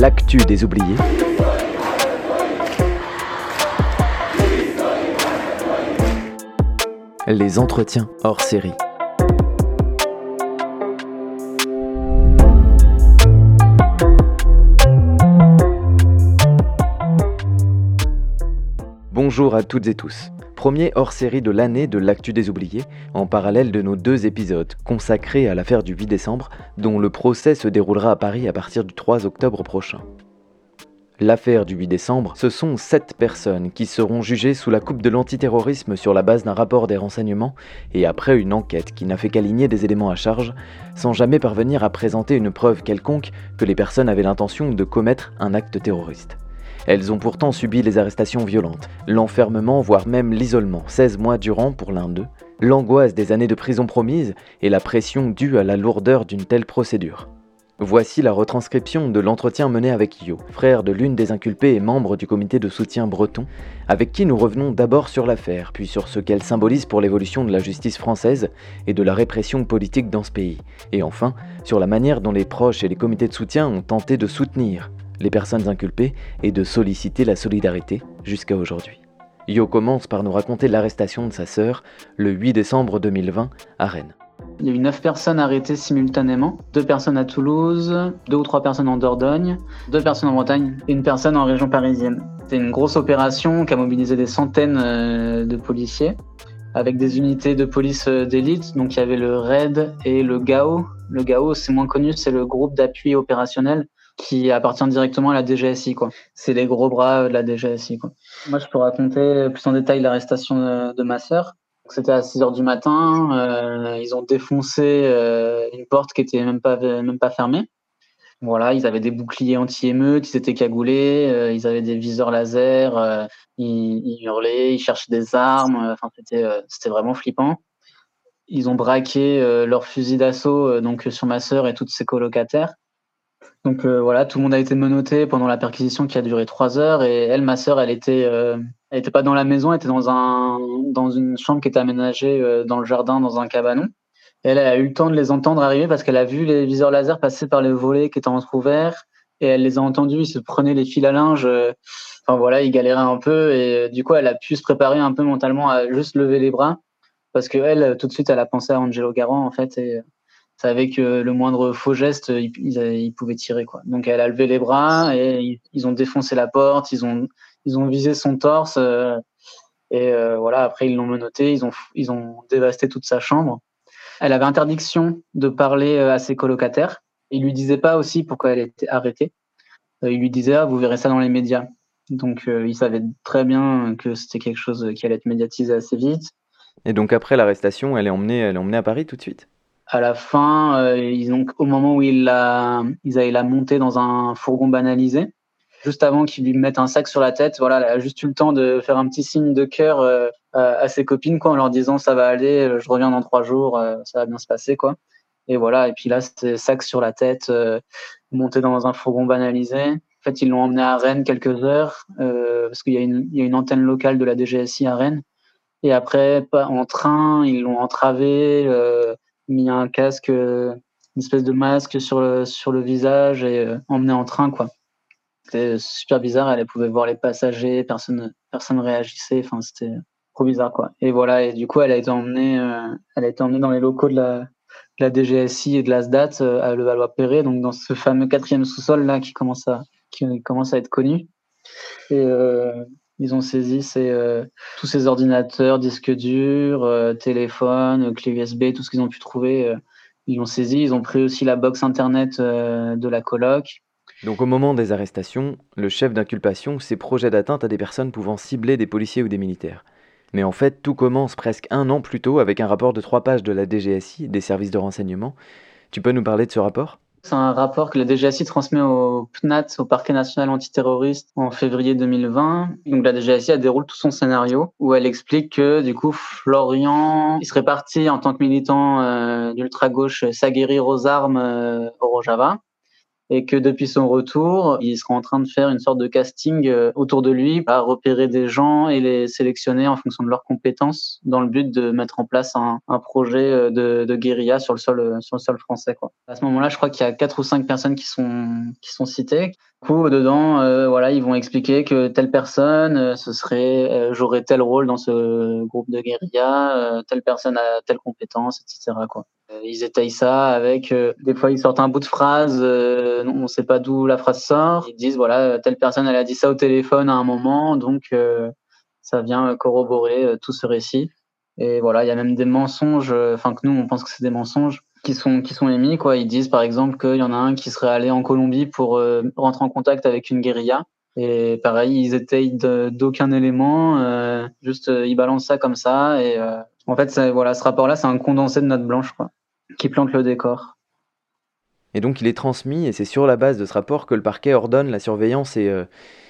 l'actu des oubliés. Les entretiens hors série. Bonjour à toutes et tous. Premier hors-série de l'année de l'actu des oubliés, en parallèle de nos deux épisodes consacrés à l'affaire du 8 décembre, dont le procès se déroulera à Paris à partir du 3 octobre prochain. L'affaire du 8 décembre, ce sont sept personnes qui seront jugées sous la coupe de l'antiterrorisme sur la base d'un rapport des renseignements et après une enquête qui n'a fait qu'aligner des éléments à charge, sans jamais parvenir à présenter une preuve quelconque que les personnes avaient l'intention de commettre un acte terroriste. Elles ont pourtant subi les arrestations violentes, l'enfermement, voire même l'isolement, 16 mois durant pour l'un d'eux, l'angoisse des années de prison promises et la pression due à la lourdeur d'une telle procédure. Voici la retranscription de l'entretien mené avec Yo, frère de l'une des inculpées et membre du comité de soutien breton, avec qui nous revenons d'abord sur l'affaire, puis sur ce qu'elle symbolise pour l'évolution de la justice française et de la répression politique dans ce pays, et enfin sur la manière dont les proches et les comités de soutien ont tenté de soutenir les personnes inculpées et de solliciter la solidarité jusqu'à aujourd'hui. Yo commence par nous raconter l'arrestation de sa sœur le 8 décembre 2020 à Rennes. Il y a eu neuf personnes arrêtées simultanément, deux personnes à Toulouse, deux ou trois personnes en Dordogne, deux personnes en Bretagne et une personne en région parisienne. C'était une grosse opération qui a mobilisé des centaines euh, de policiers avec des unités de police euh, d'élite. Donc il y avait le RAID et le GAO. Le GAO, c'est moins connu, c'est le groupe d'appui opérationnel qui appartient directement à la DGSI. Quoi. C'est les gros bras de la DGSI. Quoi. Moi, je peux raconter plus en détail l'arrestation de, ma sœur. C'était à 6 heures du matin. Euh, ils ont défoncé euh, une porte qui était même pas, même pas fermée. Voilà, ils avaient des boucliers anti-émeutes, ils étaient cagoulés, euh, ils avaient des viseurs laser, ils, ils, hurlaient, ils cherchaient des armes. Enfin, c'était, c'était vraiment flippant. Ils ont braqué leur fusil d'assaut donc sur ma sœur et toutes ses colocataires. Donc euh, voilà, tout le monde a été menotté pendant la perquisition qui a duré trois heures. Et elle, ma sœur, elle était, euh, elle était pas dans la maison, elle était dans un, dans une chambre qui était aménagée euh, dans le jardin, dans un cabanon. elle a eu le temps de les entendre arriver parce qu'elle a vu les viseurs laser passer par les volets qui étaient entrouverts et elle les a entendus. Ils se prenaient les fils à linge. Enfin voilà, ils galéraient un peu et du coup, elle a pu se préparer un peu mentalement à juste lever les bras parce que elle, tout de suite, elle a pensé à Angelo Garant en fait et que le moindre faux geste, ils, ils, pouvaient tirer. Donc elle a levé les bras et ils, ont défoncé la porte, ils ont ils visé son torse euh, et euh, voilà. Après ils l'ont menotté, ils ont ils dévasté toute sa chambre. Elle avait interdiction de parler euh, à ses colocataires. Ils lui disaient pas aussi pourquoi elle était arrêtée. Ils lui disaient ah, vous verrez ça dans les médias. Donc il savait très bien que c'était quelque chose qui allait être médiatisé assez vite. Et donc après l'arrestation, elle est emmenée, elle est emmenée à Paris tout de suite à la fin, euh, ils ont, au moment où il l'a, ils avaient la monter dans un fourgon banalisé, juste avant qu'ils lui mettent un sac sur la tête, voilà, elle a juste eu le temps de faire un petit signe de cœur euh, à, ses copines, quoi, en leur disant ça va aller, euh, je reviens dans trois jours, ça va bien se passer, quoi. Et voilà, et puis là, c'était sac sur la tête, monté dans un fourgon banalisé. En fait, ils l'ont emmené à Rennes quelques heures, parce qu'il y, a y a une antenne locale de la DGSI à Rennes. Et après, en train, ils l'ont entravé mis un casque, euh, une espèce de masque sur le, sur le visage et euh, emmené en train, quoi. C'était super bizarre. Elle pouvait voir les passagers, personne, personne réagissait. Enfin, c'était trop bizarre, quoi. Et voilà. Et du coup, elle a été emmenée, euh, elle a été emmenée dans les locaux de la, la DGSI et de la SDAT à Levallois-Perret, donc dans ce fameux quatrième sous-sol là qui commence à, qui commence à être connu. Ils ont saisi euh, tous ces ordinateurs, disques durs, euh, téléphones, clés USB, tout ce qu'ils ont pu trouver. Euh, ils l'ont saisi. Ils ont pris aussi la box internet de la coloc. Donc au moment des arrestations, le chef d'inculpation, ses projets d'atteinte à des personnes pouvant cibler des policiers ou des militaires. Mais en fait, tout commence presque un an plus tôt avec un rapport de trois pages de la DGSI, des services de renseignement. Tu peux nous parler de ce rapport? C'est un rapport que la DGSI transmet au PNAT, au Parquet national antiterroriste, en février 2020. Donc la DGSI elle déroule tout son scénario où elle explique que du coup Florian, il serait parti en tant que militant euh, d'ultra gauche s'aguerrir aux armes euh, au Rojava. Et que depuis son retour, il sera en train de faire une sorte de casting euh, autour de lui, à repérer des gens et les sélectionner en fonction de leurs compétences, dans le but de mettre en place un, projet euh, de, guérilla sur le sol euh, sur le sol français. Quoi. À ce moment-là, je crois qu'il y a quatre ou cinq personnes qui sont citées. Du coup, dedans, voilà, ils vont expliquer que telle personne, ce serait, j'aurais tel rôle dans ce groupe de guérilla, telle personne a telle compétence, etc. Quoi. Euh, ils étayent ça avec euh, des fois ils sortent un bout de phrase, euh, on ne sait pas d'où la phrase sort. Ils disent voilà telle personne elle a dit ça au téléphone à un moment, donc ça vient corroborer tout ce récit. Et voilà, il y a même des mensonges, enfin que nous on pense que c'est des mensonges qui sont qui sont émis quoi. Ils disent par exemple qu'il y en a un qui serait allé en Colombie pour rentrer en contact avec une guérilla. Et pareil, ils étayent d'aucun élément, juste ils balancent ça comme ça. Et en fait, voilà, ce rapport-là, c'est un condensé de notes blanches, quoi qui plante le décor. Et donc il est transmis, et c'est sur la base de ce rapport que le parquet ordonne la surveillance et, euh,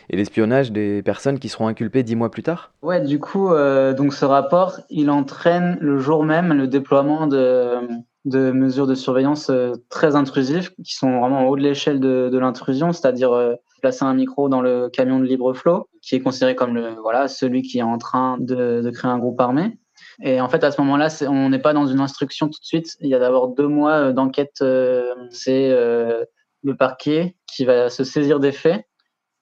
et l'espionnage des personnes qui seront inculpées dix mois plus tard Ouais, du coup, euh, donc ce rapport, il entraîne le jour même le déploiement de, de mesures de surveillance euh, très intrusives, qui sont vraiment en haut de l'échelle de, de l'intrusion, c'est-à-dire placer un micro dans le camion de libre flot, qui est considéré comme le, voilà, celui qui est en train de, de créer un groupe armé. Et en fait, à ce moment-là, on n'est pas dans une instruction tout de suite. Il y a d'abord deux mois euh, d'enquête. Euh, c'est euh, le parquet qui va se saisir des faits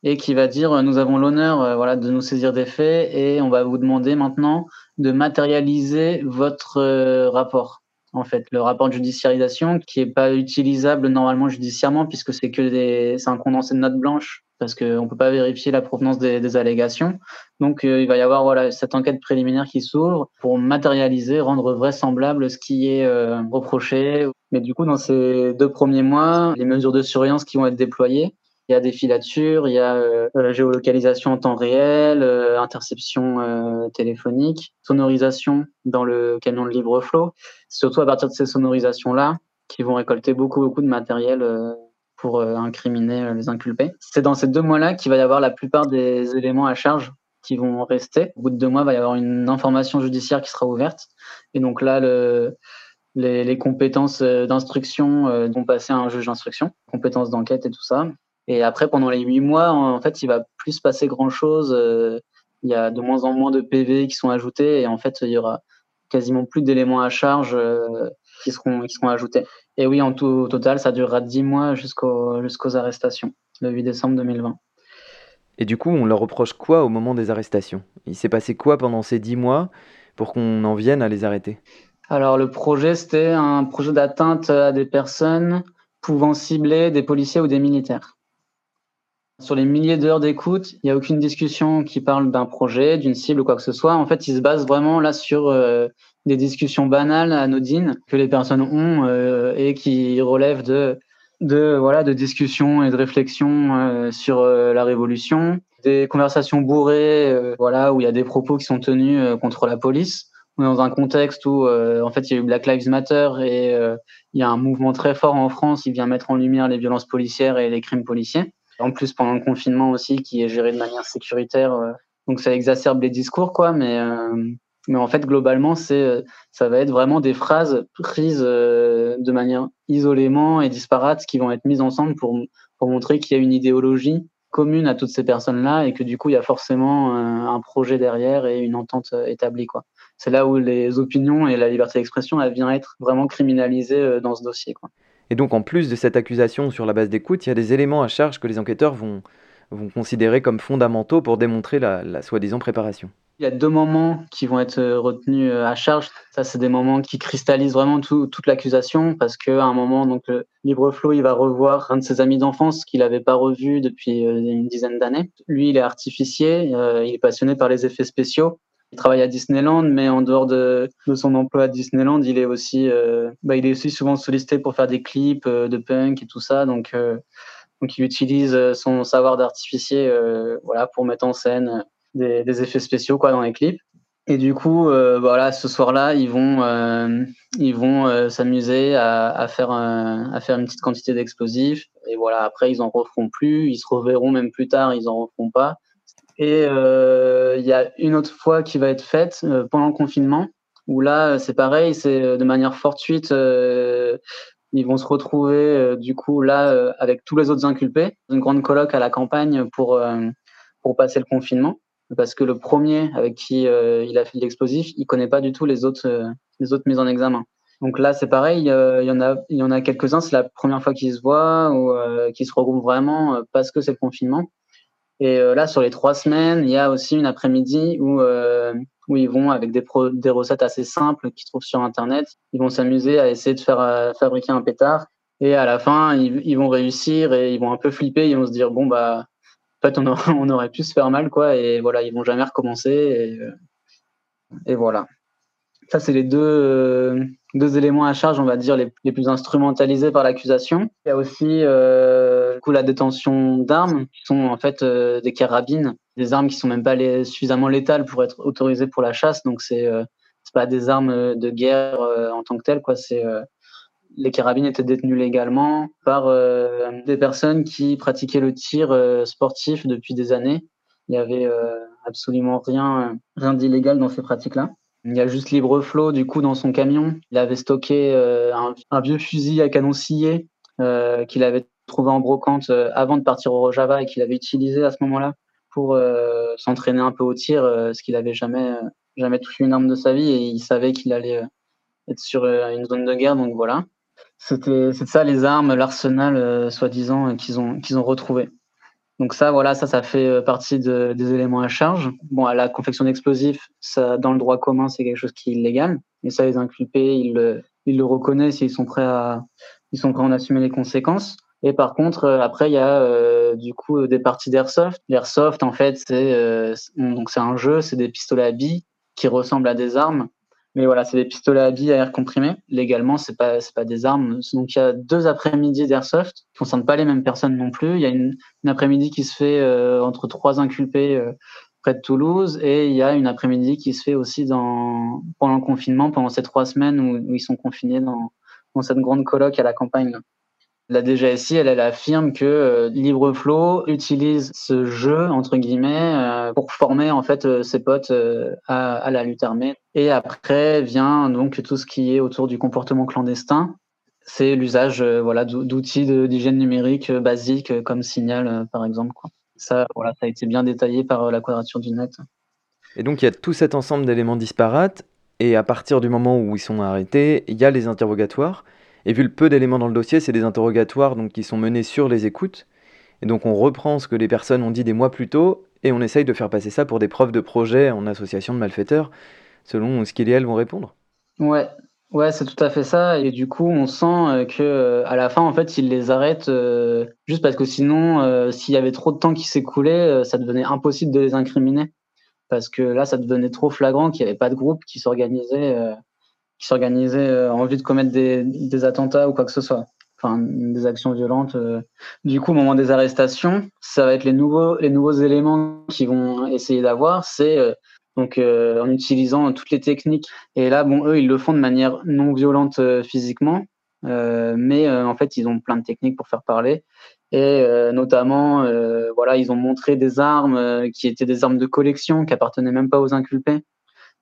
et qui va dire nous avons l'honneur voilà de nous saisir des faits et on va vous demander maintenant de matérialiser votre rapport en fait le rapport de judiciarisation qui est pas utilisable normalement judiciairement puisque c'est que des c'est un condensé de notes blanches parce qu'on ne peut pas vérifier la provenance des, des allégations. Donc euh, il va y avoir voilà, cette enquête préliminaire qui s'ouvre pour matérialiser, rendre vraisemblable ce qui est euh, reproché. Mais du coup, dans ces deux premiers mois, les mesures de surveillance qui vont être déployées, il y a des filatures, il y a euh, géolocalisation en temps réel, interception téléphonique, sonorisation dans le camion de libre flow. Surtout à partir de ces sonorisations-là, qui vont récolter beaucoup, beaucoup de matériel pour euh, incriminer euh, les inculpés. C'est dans ces deux mois-là qu'il va y avoir la plupart des éléments à charge qui vont rester. Au bout de deux mois, il va y avoir une information judiciaire qui sera ouverte. Et donc là, le, les, les, compétences euh, d'instruction vont passer à un juge d'instruction, compétences d'enquête et tout ça. Et après, pendant les huit mois, en fait, il va plus se passer grand-chose. Il y a de moins en moins de PV qui sont ajoutés et en fait, il y aura quasiment plus d'éléments à charge qui seront, qui seront ajoutés. Et oui, en tout, au total, ça durera 10 mois jusqu'aux jusqu'aux arrestations, le 8 décembre 2020. Et du coup, on leur reproche quoi au moment des arrestations? Il s'est passé quoi pendant ces 10 mois pour qu'on en vienne à les arrêter? Alors, le projet, c'était un projet d'atteinte à des personnes pouvant cibler des policiers ou des militaires. Sur les milliers d'heures d'écoute, il n'y a aucune discussion qui parle d'un projet, d'une cible ou quoi que ce soit. En fait, il se base vraiment là sur euh, des discussions banales, anodines, que les personnes ont euh, et qui relèvent de, de, voilà, de discussions et de réflexions euh, sur euh, la révolution, des conversations bourrées, voilà, où il y a des propos qui sont tenus contre la police. Dans un contexte où, en fait, il y a eu Black Lives Matter et il y a un mouvement très fort en France qui vient mettre en lumière les violences policières et les crimes policiers. En plus, pendant le confinement aussi, qui est géré de manière sécuritaire, donc ça exacerbe les discours, quoi. Mais mais en fait, globalement, c'est, euh, ça va être vraiment des phrases prises euh, de manière isolément et disparate qui vont être mises ensemble pour, pour montrer qu'il y a une idéologie commune à toutes ces personnes-là et que du coup, il y a forcément un, projet derrière et une entente euh, établie. Quoi. C'est là où les opinions et la liberté d'expression, elle vient être vraiment criminalisées dans ce dossier. Quoi. Et donc, en plus de cette accusation sur la base d'écoute, il y a des éléments à charge que les enquêteurs vont, vont considérer comme fondamentaux pour démontrer la, soi-disant préparation. Il y a deux moments qui vont être euh, retenus euh, à charge. Ça, c'est des moments qui cristallisent vraiment tout, toute l'accusation parce qu'à un moment, donc, le Libre Flow, il va revoir un de ses amis d'enfance qu'il n'avait pas revu depuis euh, une dizaine d'années. Lui, il est artificier, il est passionné par les effets spéciaux. Il travaille à Disneyland, mais en dehors de, son emploi à Disneyland, il est aussi, euh, bah, il est aussi souvent sollicité pour faire des clips de punk et tout ça. Donc, euh, donc il utilise son savoir d'artificier, voilà, pour mettre en scène des, effets spéciaux quoi dans les clips. Et du coup, euh, voilà, ce soir-là, ils vont, euh, ils vont euh, s'amuser à, faire à faire une petite quantité d'explosifs. Et voilà, après, ils en referont plus. Ils se reverront même plus tard. Ils en referont pas. Et euh, il y a une autre fois qui va être faite pendant le confinement, où là, c'est pareil, c'est de manière fortuite ils vont se retrouver du coup là avec tous les autres inculpés, une grande colloque à la campagne pour pour passer le confinement, parce que le premier avec qui il a fait l'explosif, il connaît pas du tout les autres les autres mises en examen. Donc là, c'est pareil, il y en a, il y en a quelques-uns, c'est la première fois qu'ils se voient ou euh, qu'ils se regroupent vraiment euh, parce que c'est le confinement. Et euh, là, sur les trois semaines, il y a aussi une après-midi où, où ils vont, avec des, des recettes assez simples qu'ils trouvent sur Internet, ils vont s'amuser à essayer de faire fabriquer un pétard. Et à la fin, ils, vont réussir et ils vont un peu flipper. Ils vont se dire, bon, bah, en fait, on aurait, on aurait pu se faire mal, quoi. Et voilà, ils vont jamais recommencer. Et, et voilà. Ça, c'est les deux, euh, deux éléments à charge, on va dire, les, les plus instrumentalisés par l'accusation. Il y a aussi euh, coup, la détention d'armes, qui sont en fait euh, des carabines, des armes qui sont même pas les, suffisamment létales pour être autorisées pour la chasse. Donc, c'est euh, pas des armes de guerre en tant que telles, quoi. C'est les carabines étaient détenues légalement par des personnes qui pratiquaient le tir sportif depuis des années. Il y avait absolument rien, rien d'illégal dans ces pratiques-là. Il y a juste libre flot du coup dans son camion. Il avait stocké euh, un, vieux fusil à canon scié euh, qu'il avait trouvé en brocante euh, avant de partir au Rojava et qu'il avait utilisé à ce moment-là pour s'entraîner un peu au tir, ce qu'il avait jamais jamais touché une arme de sa vie et il savait qu'il allait être sur une zone de guerre. Donc voilà, c'était ça les armes, l'arsenal soi-disant qu'ils ont qu'ils ont retrouvé. Donc ça, voilà, ça, ça fait euh, partie de, des éléments à charge. Bon, à la confection d'explosifs, ça, dans le droit commun, c'est quelque chose qui est illégal. Et ça, les inculpés, ils le, ils le reconnaissent et ils sont prêts à, ils sont prêts à en assumer les conséquences. Et par contre, euh, après, il y a euh, du coup des parties d'airsoft. L'airsoft, en fait, c'est donc c'est un jeu, c'est des pistolets à billes qui ressemblent à des armes mais voilà, c'est des pistolets à billes à air comprimé. Légalement, c'est pas pas des armes. Donc il y a deux après-midi d'airsoft qui concernent pas les mêmes personnes non plus. Il y a une, après-midi qui se fait euh, entre trois inculpés euh, près de Toulouse et il y a une après-midi qui se fait aussi dans pendant le confinement, pendant ces trois semaines où, ils sont confinés dans, dans cette grande colloque à la campagne. La DGSI, elle, elle affirme que euh, LibreFlow utilise ce jeu entre guillemets euh, pour former en fait euh, ses potes à, la lutte armée. Et après vient donc tout ce qui est autour du comportement clandestin. C'est l'usage voilà d'outils d'hygiène numérique basiques comme Signal par exemple. Ça, ça a été bien détaillé par la Quadrature du Net. Et donc il y a tout cet ensemble d'éléments disparates. Et à partir du moment où ils sont arrêtés, il y a les interrogatoires. Et vu le peu d'éléments dans le dossier, c'est des interrogatoires donc, qui sont menés sur les écoutes. Et donc on reprend ce que les personnes ont dit des mois plus tôt et on essaye de faire passer ça pour des preuves de projet en association de malfaiteurs, selon ce qu'ils et elles vont répondre. Ouais, ouais, c'est tout à fait ça. Et du coup, on sent euh, que euh, à la fin, en fait, ils les arrêtent euh, juste parce que sinon, s'il y avait trop de temps qui s'écoulait, ça devenait impossible de les incriminer. Parce que là, ça devenait trop flagrant qu'il n'y avait pas de groupe qui s'organisait qui s'organisaient euh, en vue de commettre des, attentats ou quoi que ce soit, enfin des actions violentes. Euh. Du coup, au moment des arrestations, ça va être les nouveaux, les nouveaux éléments qu'ils vont essayer d'avoir, c'est euh, donc en utilisant toutes les techniques. Et là, bon, eux, ils le font de manière non violente physiquement, mais en fait, ils ont plein de techniques pour faire parler. Et notamment, voilà, ils ont montré des armes qui étaient des armes de collection, qui appartenaient même pas aux inculpés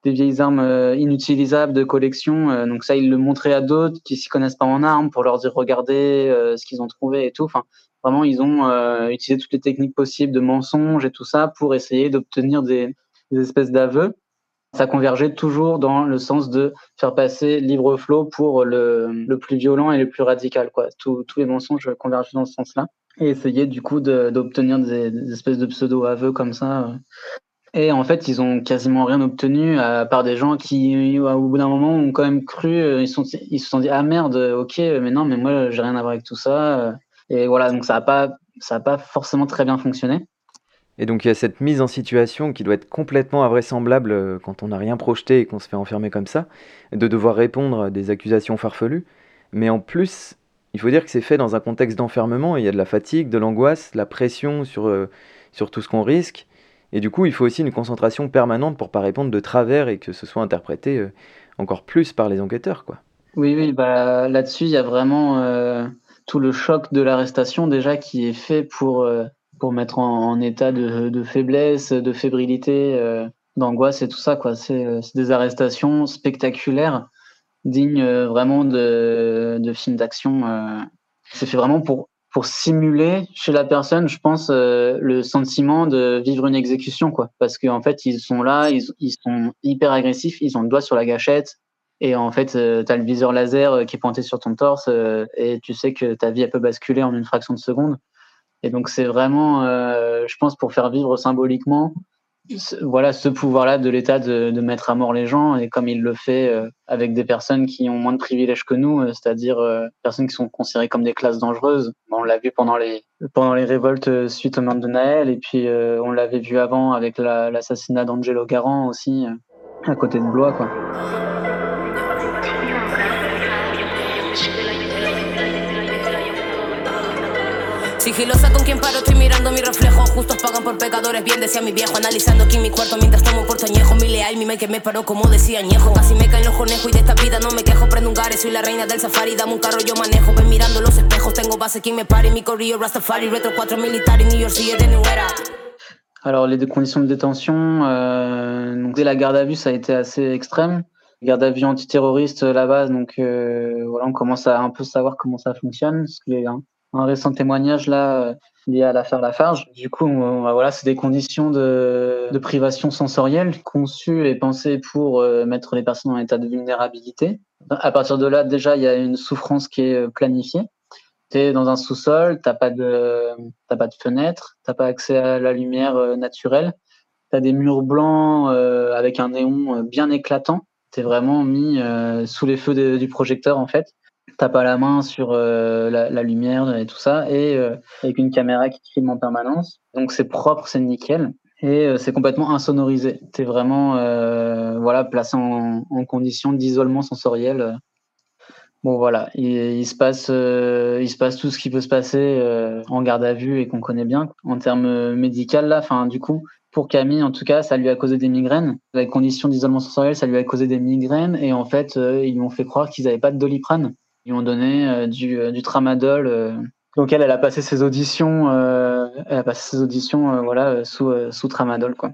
des vieilles armes euh, inutilisables de collection. Euh, donc ça, ils le montraient à d'autres qui s'y connaissent pas en armes pour leur dire regardez euh, ce qu'ils ont trouvé et tout. Enfin, vraiment, ils ont utilisé toutes les techniques possibles de mensonges et tout ça pour essayer d'obtenir des, espèces d'aveux. Ça convergeait toujours dans le sens de faire passer libre flow pour le, le plus violent et le plus radical. Quoi. tous les mensonges convergent dans ce sens-là. Et essayer du coup d'obtenir des, des, espèces de pseudo-aveux comme ça et en fait, ils ont quasiment rien obtenu, à part des gens qui, au bout d'un moment, ont quand même cru, euh, ils, se sont dit, ah merde, ok, mais non, mais moi, j'ai rien à voir avec tout ça. Et voilà, donc ça n'a pas, ça a pas forcément très bien fonctionné. Et donc il y a cette mise en situation qui doit être complètement invraisemblable euh, quand on n'a rien projeté et qu'on se fait enfermer comme ça, de devoir répondre à des accusations farfelues. Mais en plus, il faut dire que c'est fait dans un contexte d'enfermement, il y a de la fatigue, de l'angoisse, la pression sur, euh, sur tout ce qu'on risque. Et du coup, il faut aussi une concentration permanente pour pas répondre de travers et que ce soit interprété euh, encore plus par les enquêteurs, quoi. Oui, oui, bah là-dessus, il y a vraiment euh, tout le choc de l'arrestation déjà qui est fait pour euh, pour mettre en, état de, de, faiblesse, de fébrilité, d'angoisse et tout ça, quoi. C'est des arrestations spectaculaires digne vraiment de, de film d'action. C'est fait vraiment pour pour simuler chez la personne, je pense, le sentiment de vivre une exécution, quoi. Parce qu'en fait, ils sont là, ils, ils, sont hyper agressifs, ils ont le doigt sur la gâchette, et en fait, tu as le viseur laser qui est pointé sur ton torse, et tu sais que ta vie, elle peut basculer en une fraction de seconde. Et donc, c'est vraiment, je pense, pour faire vivre symboliquement voilà ce pouvoir-là de l'État de, de, mettre à mort les gens et comme il le fait euh, avec des personnes qui ont moins de privilèges que nous, euh, c'est-à-dire euh, personnes qui sont considérées comme des classes dangereuses. on l'a vu pendant les pendant les révoltes suite au meurtre de Naël et puis on l'avait vu avant avec l'assassinat d'Angelo Garant aussi à côté de Blois quoi. Sigilosa con quien paro, estoy mirando mi reflejo. Justos pagan por pecadores, bien decía mi viejo. Analizando aquí mi cuarto mientras tomo un portañejo. Mi leal, mi me que me paró como decía Ñejo. Casi me caen los conejos y de esta vida no me quejo. Prendo un gare, soy la reina del safari. Dame un carro, yo manejo. Ven mirando los espejos. Tengo base, quien me pare. Mi corrillo Rastafari, retro 4 militares. New York City de New Era. Alors, les conditions de détention, euh, donc, dès la garde à vue, ça a été assez extrême. Garde à vue antiterroriste, la base, donc euh, voilà, on commence à un peu savoir comment ça fonctionne. Parce que, hein, un récent témoignage là euh, lié à l'affaire Lafarge. Du coup, bah, voilà, c'est des conditions de, privation sensorielle conçues et pensées pour euh, mettre les personnes en état de vulnérabilité. À partir de là, déjà, il y a une souffrance qui est euh, planifiée. Tu es dans un sous-sol, t'as pas pas de fenêtre, t'as pas accès à la lumière naturelle, tu as des murs blancs avec un néon bien éclatant. Tu es vraiment mis sous les feux du projecteur en fait t'as pas la main sur euh, la, lumière et tout ça, et euh, avec une caméra qui filme en permanence. Donc c'est propre, c'est nickel, et euh, c'est complètement insonorisé. T'es vraiment voilà placé en, en condition d'isolement sensoriel. Bon voilà, il, se passe, il se passe tout ce qui peut se passer en garde à vue et qu'on connaît bien en termes médicaux là. Enfin du coup, pour Camille, en tout cas, ça lui a causé des migraines. La condition d'isolement sensoriel, ça lui a causé des migraines. Et en fait, ils lui ont fait croire qu'ils n'avaient pas de doliprane. Ils ont donné euh, du, euh, du, tramadol. Euh. Donc elle, a passé ses auditions, elle a passé ses auditions, voilà, sous, tramadol, quoi.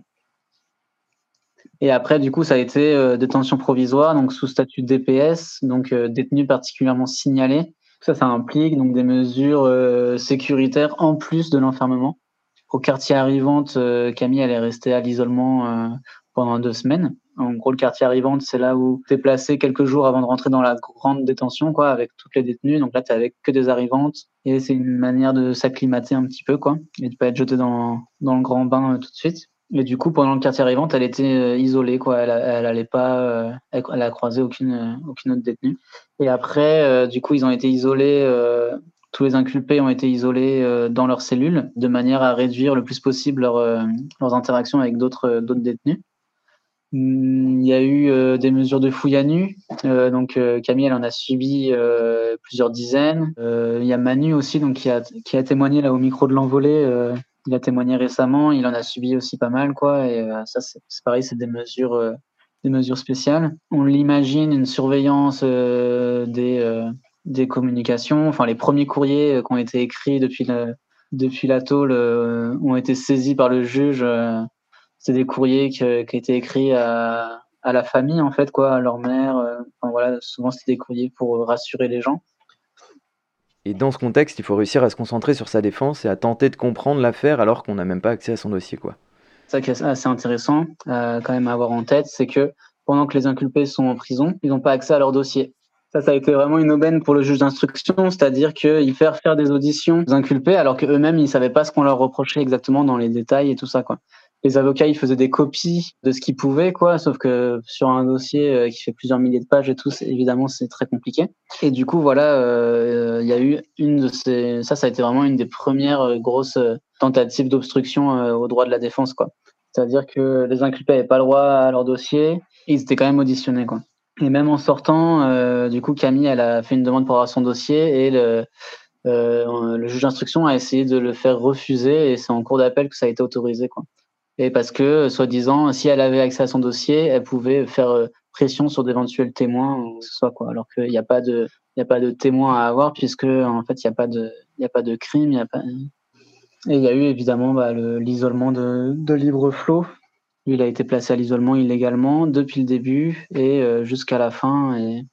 Et après, du coup, ça a été détention provisoire, donc sous statut DPS, donc détenu particulièrement signalé. Ça, ça implique donc des mesures sécuritaires en plus de l'enfermement. Au quartier arrivante, Camille, elle est restée à l'isolement pendant deux semaines. En gros, le quartier arrivante, c'est là où tu es placé quelques jours avant de rentrer dans la grande détention, quoi, avec toutes les détenues. Donc là, tu avec que des arrivantes. Et c'est une manière de s'acclimater un petit peu, quoi, et de pas être jeté dans, dans le grand bain euh, tout de suite. Et du coup, pendant le quartier arrivante, elle était euh, isolée, quoi. Elle, elle pas, euh, elle, a croisé aucune, aucune autre détenue. Et après, du coup, ils ont été isolés. tous les inculpés ont été isolés dans leurs cellules de manière à réduire le plus possible leur, leurs interactions avec d'autres d'autres détenus. Il y a eu euh, des mesures de fouille à nu. Euh, donc euh, Camille, elle en a subi plusieurs dizaines. il y a Manu aussi, donc qui a, témoigné là au micro de l'envolée. il a témoigné récemment. Il en a subi aussi pas mal, quoi. Et ça, c'est pareil, c'est des mesures, spéciales. On l'imagine une surveillance des communications. Enfin, les premiers courriers qui ont été écrits depuis depuis la tôle ont été saisis par le juge c'est des courriers qui, qui étaient écrits à, à, la famille en fait quoi, à leur mère. Euh, enfin, voilà, souvent c'était des courriers pour rassurer les gens. Et dans ce contexte, il faut réussir à se concentrer sur sa défense et à tenter de comprendre l'affaire alors qu'on n'a même pas accès à son dossier quoi. Ça qui est assez intéressant euh, quand même à avoir en tête, c'est que pendant que les inculpés sont en prison, ils n'ont pas accès à leur dossier. Ça, ça a été vraiment une aubaine pour le juge d'instruction, c'est-à-dire qu'ils faire faire des auditions aux inculpés alors qu'eux-mêmes, ils ne savaient pas ce qu'on leur reprochait exactement dans les détails et tout ça. Quoi les avocats ils faisaient des copies de ce qu'ils pouvaient quoi. Sauf que sur un dossier euh, qui fait plusieurs milliers de pages et tout évidemment c'est très compliqué. Et du coup voilà euh, il y a eu une de ces ça ça a été vraiment une des premières euh, grosses tentatives d'obstruction au droit de la défense quoi. C'est-à-dire que les inculpés n'avaient pas le droit à leur dossier ils étaient quand même auditionnés quoi. Et même en sortant du coup Camille elle a fait une demande pour avoir son dossier et le le juge d'instruction a essayé de le faire refuser et c'est en cours d'appel que ça a été autorisé quoi et parce que, soi-disant, si elle avait accès à son dossier, elle pouvait faire euh, pression sur d'éventuels témoins ou ce soit quoi. Alors qu'il n'y a pas de, il y a pas de témoins à avoir puisque en fait il n'y a pas de, il a pas de crime, il. Et il y a eu évidemment bah, l'isolement de, de Libre Flot. Il a été placé à l'isolement illégalement depuis le début et euh, jusqu'à la fin. Et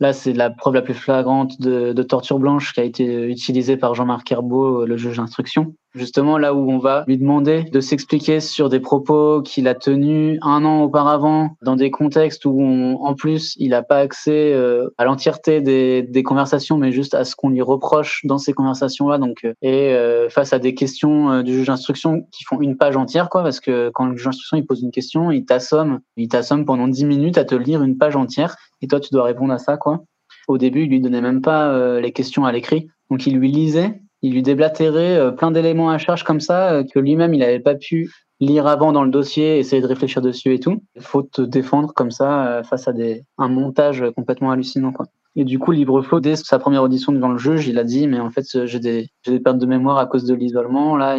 Là, c'est la preuve la plus flagrante de, de, torture blanche qui a été utilisée par Jean-Marc Herbeau, le juge d'instruction. Justement, là où on va lui demander de s'expliquer sur des propos qu'il a tenus un an auparavant, dans des contextes où, en plus, il n'a pas accès euh, à l'entièreté des, des, conversations, mais juste à ce qu'on lui reproche dans ces conversations-là. Donc, euh, et euh, face à des questions du juge d'instruction qui font une page entière, quoi, parce que quand le juge d'instruction il pose une question, il t'assomme, il t'assomme pendant dix minutes à te lire une page entière et toi tu dois répondre à ça quoi. Au début, il lui donnait même pas euh, les questions à l'écrit, donc il lui lisait, il lui déblatérait euh, plein d'éléments à charge comme ça euh, que lui-même il n'avait pas pu lire avant dans le dossier, essayer de réfléchir dessus et tout. Il faut te défendre comme ça face à des un montage complètement hallucinant quoi. Et du coup, Libreflow, dès sa première audition devant le juge, il a dit, mais en fait, j'ai des, des pertes de mémoire à cause de l'isolement. Là,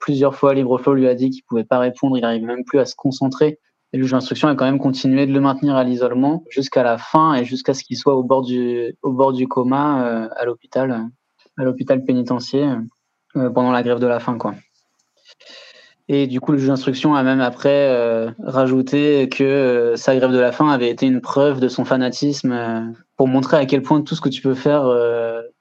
plusieurs fois, Libreflow lui a dit qu'il pouvait pas répondre, il n'arrive même plus à se concentrer et le juge d'instruction a quand même continué de le maintenir à l'isolement jusqu'à la fin et jusqu'à ce qu'il soit au bord du, au bord du coma euh, à l'hôpital, à l'hôpital pénitentiaire euh, pendant la grève de la faim, quoi. Et du coup, le juge d'instruction a même après euh, rajouté que sa grève de la faim avait été une preuve de son fanatisme pour montrer à quel point tout ce que tu peux faire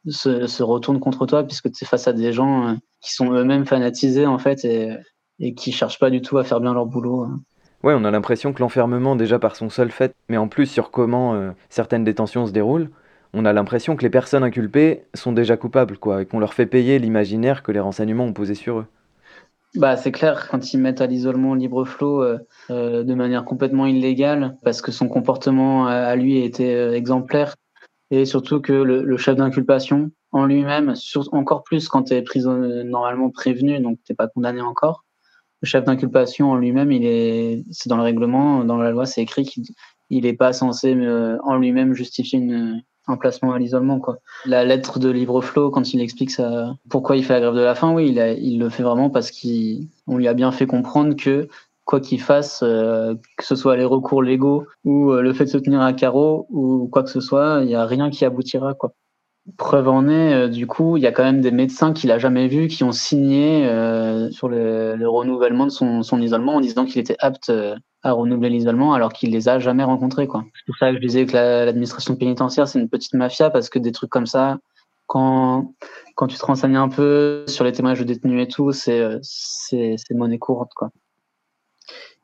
se, retourne contre toi, puisque tu es face à des gens qui sont eux-mêmes fanatisés en fait et, et qui cherchent pas du tout à faire bien leur boulot. Hein. Ouais, on a l'impression que l'enfermement, déjà par son seul fait, mais en plus sur comment euh, certaines détentions se déroulent, on a l'impression que les personnes inculpées sont déjà coupables, quoi, et qu'on leur fait payer l'imaginaire que les renseignements ont posé sur eux. Bah, c'est clair, quand ils mettent à l'isolement libre flot euh, euh, de manière complètement illégale, parce que son comportement à lui était exemplaire, et surtout que le, chef d'inculpation en lui-même, encore plus quand tu es normalement prévenu, donc t'es pas condamné encore, le chef d'inculpation en lui-même, il est, c'est dans le règlement, dans la loi, c'est écrit qu'il n'est pas censé euh, en lui-même justifier une, un placement à l'isolement. Quoi. La lettre de Libreflow, quand il explique ça, pourquoi il fait la grève de la faim, oui, il, le fait vraiment parce qu'on lui a bien fait comprendre que quoi qu'il fasse, euh, que ce soit les recours légaux ou euh, le fait de se tenir à carreau ou quoi que ce soit, il n'y a rien qui aboutira. Quoi. Preuve en est, euh, du coup, il y a quand même des médecins qu'il a jamais vus qui ont signé sur le, le, renouvellement de son, isolement en disant qu'il était apte à renouveler l'isolement alors qu'il les a jamais rencontrés. C'est pour ça que je disais que l'administration pénitentiaire, c'est une petite mafia parce que des trucs comme ça, quand, quand tu te renseignes un peu sur les témoignages de détenus et tout, c'est monnaie courante. quoi.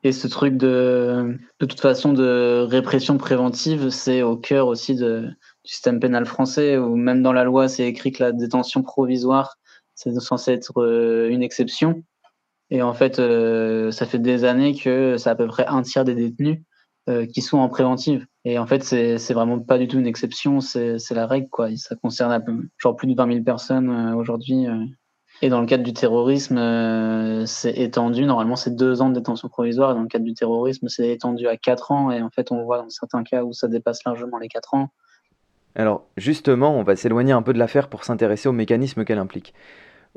Et ce truc de, de toute façon de répression préventive, c'est au cœur aussi de, système pénal français, où même dans la loi, c'est écrit que la détention provisoire, c'est censé être euh, une exception. Et en fait, euh, ça fait des années que c'est à peu près un tiers des détenus euh, qui sont en préventive. Et en fait, c'est vraiment pas du tout une exception, c'est la règle. quoi. Ça concerne genre plus de 20 000 personnes aujourd'hui. Et dans le cadre du terrorisme, c'est étendu. Normalement, c'est deux ans de détention provisoire. Et dans le cadre du terrorisme, c'est étendu à quatre ans. Et en fait, on voit dans certains cas où ça dépasse largement les quatre ans. Alors justement, on va s'éloigner un peu de l'affaire pour s'intéresser au mécanisme qu'elle implique.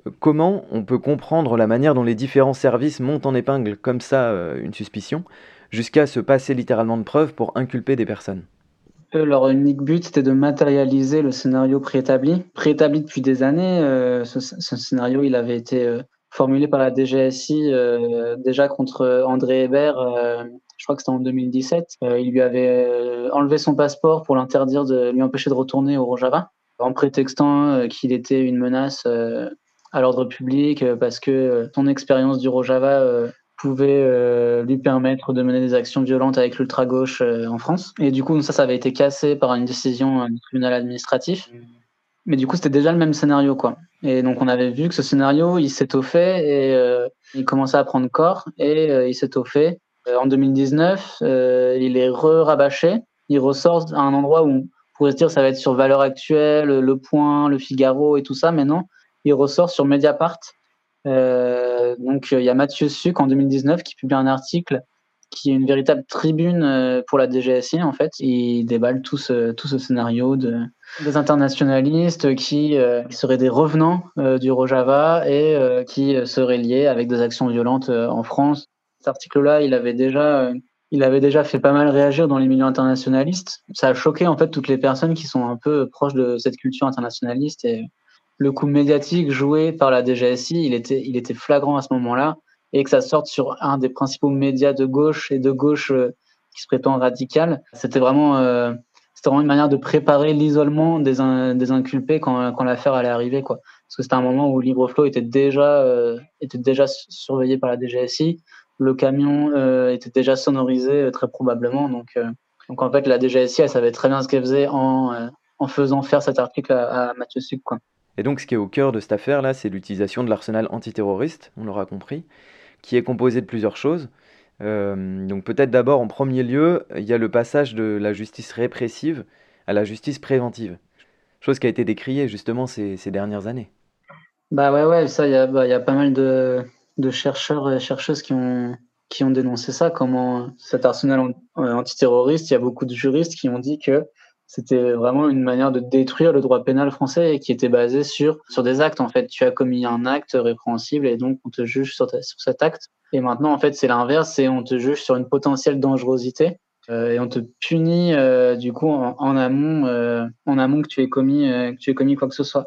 Euh, comment on peut comprendre la manière dont les différents services montent en épingle comme ça euh, une suspicion, jusqu'à se passer littéralement de preuves pour inculper des personnes? Leur unique but, c'était de matérialiser le scénario préétabli. Préétabli depuis des années, euh, ce, scénario, il avait été formulé par la DGSI déjà contre André Hébert je crois que c'était en 2017, euh, il lui avait euh, enlevé son passeport pour l'interdire de lui empêcher de retourner au Rojava, en prétextant euh, qu'il était une menace à l'ordre public parce que son expérience du Rojava pouvait lui permettre de mener des actions violentes avec l'ultra-gauche en France. Et du coup, ça, ça avait été cassé par une décision du tribunal administratif. Mais du coup, c'était déjà le même scénario, quoi. Et donc, on avait vu que ce scénario, il s'étoffait et il commençait à prendre corps et il s'étoffait euh, en 2019, euh, il est re-rabâché. Il ressort à un endroit où on pourrait se dire ça va être sur Valeur Actuelle, Le Point, Le Figaro et tout ça, mais non, il ressort sur Mediapart. Euh, donc il y a Mathieu Suc en 2019 qui publie un article qui est une véritable tribune pour la DGSI en fait. Il déballe tout ce, tout ce scénario de, des internationalistes qui, seraient des revenants du Rojava et qui seraient liés avec des actions violentes en France cet article-là, il avait déjà, euh, il avait déjà fait pas mal réagir dans les milieux internationalistes. Ça a choqué en fait toutes les personnes qui sont un peu proches de cette culture internationaliste et le coup médiatique joué par la DGSI, il était, il était flagrant à ce moment-là et que ça sorte sur un des principaux médias de gauche et de gauche euh, qui se prétend radical. C'était vraiment, euh, c'était vraiment une manière de préparer l'isolement des, des inculpés quand, l'affaire allait arriver, quoi. Parce que c'était un moment où LibreFlow était déjà, euh, était déjà surveillé par la DGSI, le camion était déjà sonorisé très probablement, donc, donc en fait la DGSI, elle savait très bien ce qu'elle faisait en, en faisant faire cet article à, Mathieu Suc, quoi. Et donc ce qui est au cœur de cette affaire-là, c'est l'utilisation de l'arsenal antiterroriste, on l'aura compris, qui est composé de plusieurs choses. Euh, donc peut-être d'abord en premier lieu, il y a le passage de la justice répressive à la justice préventive, chose qui a été décriée justement ces, dernières années. Bah ouais, ouais, ça, il y a, bah, pas mal de, chercheurs et chercheuses qui ont, qui ont dénoncé ça, comment cet arsenal antiterroriste, il y a beaucoup de juristes qui ont dit que c'était vraiment une manière de détruire le droit pénal français qui était basé sur, sur des actes. En fait, tu as commis un acte répréhensible et donc on te juge sur, sur cet acte. Et maintenant, en fait, c'est l'inverse, c'est on te juge sur une potentielle dangerosité euh, et on te punit euh, du coup en, amont, euh, en amont que tu aies commis, que tu aies commis quoi que ce soit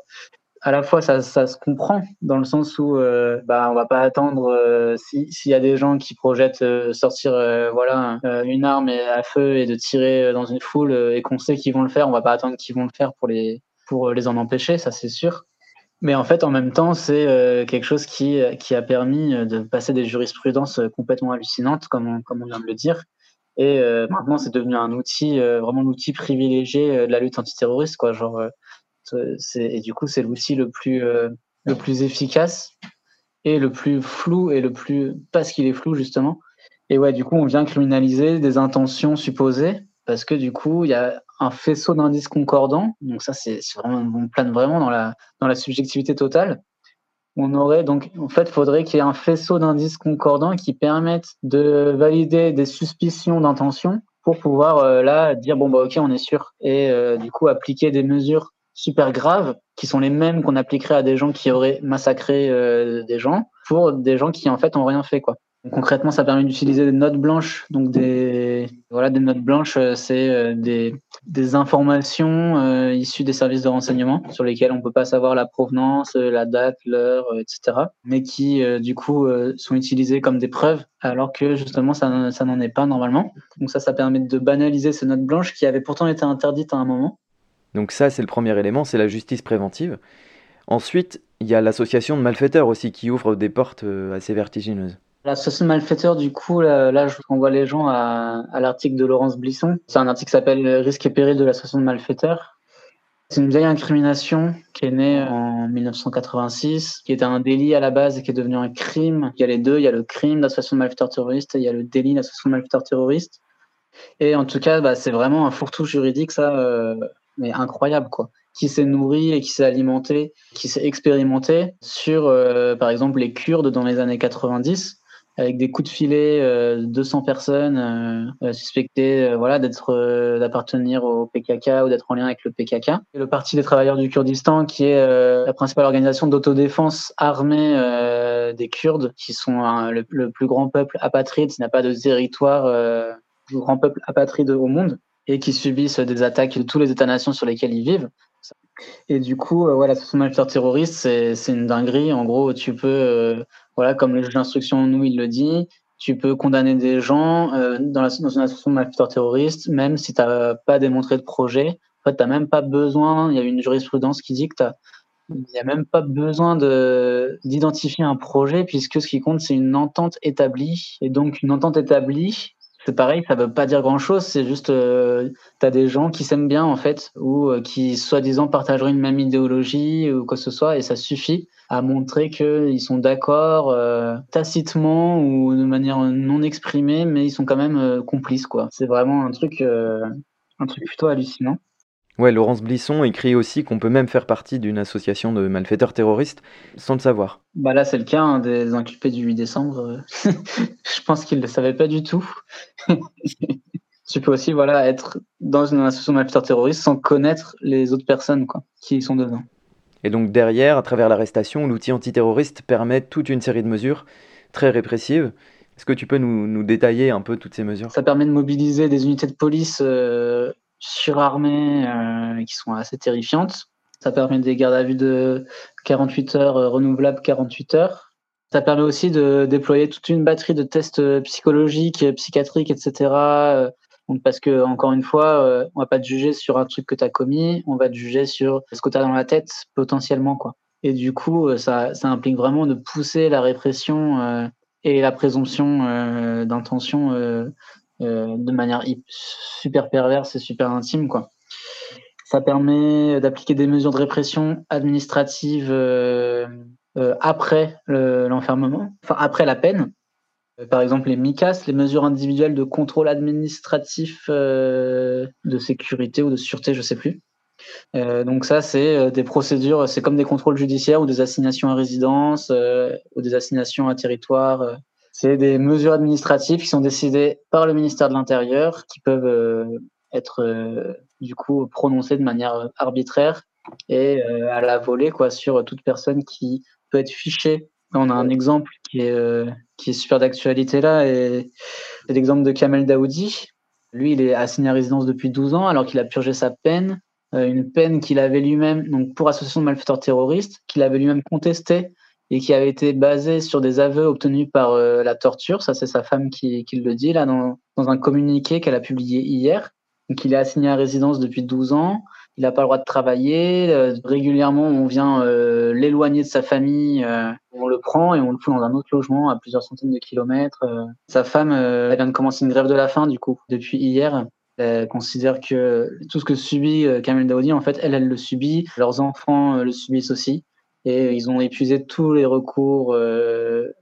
à la fois ça, se comprend dans le sens où euh, bah on va pas attendre euh, s'il y a des gens qui projettent euh, sortir euh, voilà une arme à feu et de tirer dans une foule et qu'on sait qu'ils vont le faire on va pas attendre qu'ils vont le faire pour les pour les en empêcher ça c'est sûr. Mais en fait en même temps c'est quelque chose qui qui a permis de passer des jurisprudences complètement hallucinantes comme on, comme on vient de le dire. Et maintenant c'est devenu un outil vraiment l'outil privilégié de la lutte antiterroriste quoi genre et du coup, c'est l'outil le plus, euh, le plus efficace et le plus flou et le plus parce qu'il est flou justement. Et ouais, du coup, on vient criminaliser des intentions supposées parce que du coup, il y a un faisceau d'indices concordants. Donc ça, c'est vraiment, on plane vraiment dans la, dans la subjectivité totale. On aurait donc, en fait, faudrait qu'il y ait un faisceau d'indices concordants qui permettent de valider des suspicions d'intention pour pouvoir euh, là dire bon bah ok, on est sûr et euh, du coup appliquer des mesures super graves qui sont les mêmes qu'on appliquerait à des gens qui auraient massacré euh, des gens pour des gens qui en fait ont rien fait quoi. concrètement, ça permet d'utiliser des notes blanches. Donc des voilà des notes blanches, euh, c'est euh, des, des informations issues des services de renseignement sur lesquelles on peut pas savoir la provenance, la date, l'heure, etc. Mais qui du coup sont utilisées comme des preuves alors que justement ça, ça n'en est pas normalement. Donc ça, ça permet de banaliser ces notes blanches qui avaient pourtant été interdites à un moment donc ça, c'est le premier élément, c'est la justice préventive. Ensuite, il y a l'association de malfaiteurs aussi qui ouvre des portes euh, assez vertigineuses. L'association de malfaiteurs, du coup, là, je renvoie les gens à, l'article de Laurence Blisson. C'est un article qui s'appelle Risque et péril de l'association de malfaiteurs. C'est une vieille incrimination qui est née en 1986, qui était un délit à la base et qui est devenu un crime. Il y a les deux, il y a le crime d'association de malfaiteurs terroristes et il y a le délit d'association de malfaiteurs terroristes. Et en tout cas, bah, c'est vraiment un fourre-tout juridique, ça, euh, mais incroyable quoi qui s'est nourri et qui s'est alimenté, qui s'est expérimenté sur, euh, par exemple, les Kurdes dans les années 90, avec des coups de filet, euh, 200 personnes euh, suspectées, voilà, d'appartenir au PKK ou d'être en lien avec le PKK. Et le Parti des travailleurs du Kurdistan, qui est la principale organisation d'autodéfense armée des Kurdes, qui sont le, le, plus grand peuple apatride, qui n'a pas de territoire, le plus grand peuple apatride au monde et qui subissent des attaques de tous les États-nations sur lesquels ils vivent. Et du coup, euh, voilà, ce malfaiteur terroriste, c'est une dinguerie. En gros, tu peux, euh, voilà, comme le juge d'instruction, nous, il le dit, tu peux condamner des gens euh, dans, la, une association de malfaiteurs terroristes, même si tu n'as pas démontré de projet. En fait, tu n'as même pas besoin, il y a une jurisprudence qui dit que tu n'y a même pas besoin d'identifier un projet puisque ce qui compte, c'est une entente établie. Et donc, une entente établie, c'est pareil, ça veut pas dire grand chose, c'est juste euh, tu as des gens qui s'aiment bien en fait ou euh, qui soi-disant partageraient une même idéologie ou quoi que ce soit et ça suffit à montrer qu'ils sont d'accord euh, tacitement ou de manière non exprimée mais ils sont quand même euh, complices quoi. C'est vraiment un truc un truc plutôt hallucinant. Ouais, Laurence Blisson écrit aussi qu'on peut même faire partie d'une association de malfaiteurs terroristes sans le savoir. Bah là, c'est le cas hein, des inculpés du 8 décembre. Je pense qu'ils ne le savaient pas du tout. tu peux aussi voilà, être dans une association de malfaiteurs terroristes sans connaître les autres personnes quoi, qui sont dedans. Et donc derrière, à travers l'arrestation, l'outil antiterroriste permet toute une série de mesures très répressives. Est-ce que tu peux nous, nous, détailler un peu toutes ces mesures? Ça permet de mobiliser des unités de police euh, surarmées euh, qui sont assez terrifiantes. Ça permet des gardes à vue de 48 heures euh, renouvelables 48 heures. Ça permet aussi de déployer toute une batterie de tests euh, psychologiques, psychiatriques, etc. parce que, encore une fois, on va pas te juger sur un truc que tu as commis, on va te juger sur ce que tu as dans la tête potentiellement. quoi. Et du coup, ça, ça implique vraiment de pousser la répression et la présomption d'intention de manière super perverse et super intime. quoi. Ça permet d'appliquer des mesures de répression administrative euh, euh, après l'enfermement, enfin après la peine. Euh, par exemple, les MICAS, les mesures individuelles de contrôle administratif de sécurité ou de sûreté, je sais plus. donc ça, c'est des procédures, c'est comme des contrôles judiciaires ou des assignations à résidence ou des assignations à territoire. C'est des mesures administratives qui sont décidées par le ministère de l'Intérieur, qui peuvent être euh, du coup prononcé de manière arbitraire et euh, à la volée quoi sur toute personne qui peut être fichée. On a un exemple qui est, euh, qui est super d'actualité là, et c'est l'exemple de Kamel Daoudi. Lui, il est assigné à résidence depuis 12 ans alors qu'il a purgé sa peine, une peine qu'il avait lui-même, donc pour association de malfaiteurs terroristes, qu'il avait lui-même contestée et qui avait été basée sur des aveux obtenus par la torture. Ça, c'est sa femme qui, le dit là dans, un communiqué qu'elle a publié hier. Donc, il est assigné à résidence depuis 12 ans. Il n'a pas le droit de travailler. Euh, régulièrement, on vient euh, l'éloigner de sa famille. Euh, on le prend et on le fout dans un autre logement à plusieurs centaines de kilomètres. Sa femme, elle vient de commencer une grève de la faim, du coup, depuis hier. Elle considère que tout ce que subit Kamel Daoudi, en fait, elle, elle le subit. Leurs enfants le subissent aussi. Et ils ont épuisé tous les recours,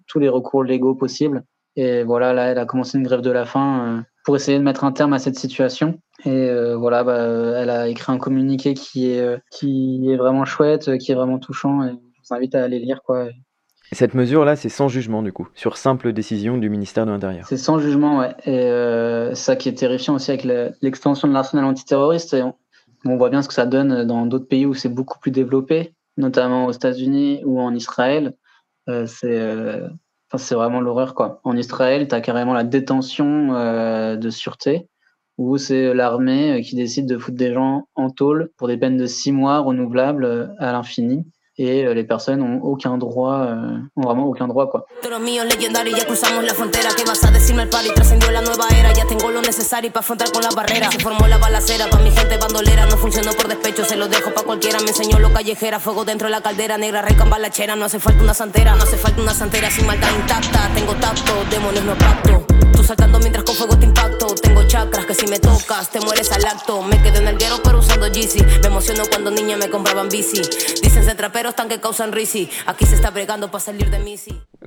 tous les recours légaux possibles. Et voilà, là, elle a commencé une grève de la faim pour essayer de mettre un terme à cette situation. Et euh, voilà, bah, elle a écrit un communiqué qui est, euh, qui est vraiment chouette, qui est vraiment touchant. Et je vous invite à aller lire. Quoi. cette mesure-là, c'est sans jugement, du coup, sur simple décision du ministère de l'Intérieur. C'est sans jugement, ouais. Et euh, ça qui est terrifiant aussi avec l'extension de l'arsenal antiterroriste. on, on, voit bien ce que ça donne dans d'autres pays où c'est beaucoup plus développé, notamment aux États-Unis ou en Israël. c'est c'est vraiment l'horreur. En Israël, tu as carrément la détention euh, de sûreté, où c'est l'armée euh, qui décide de foutre des gens en tôle pour des peines de six mois renouvelables euh, à l'infini et les personnes ont aucun droit, euh, ont vraiment aucun droit quoi. Tú saltando mientras con fuego te impacto. Tengo chakras que si me tocas te mueres al acto. Me quedo en el guero pero usando Yeezy. Me emociono cuando niña me compraban bici. Dicen se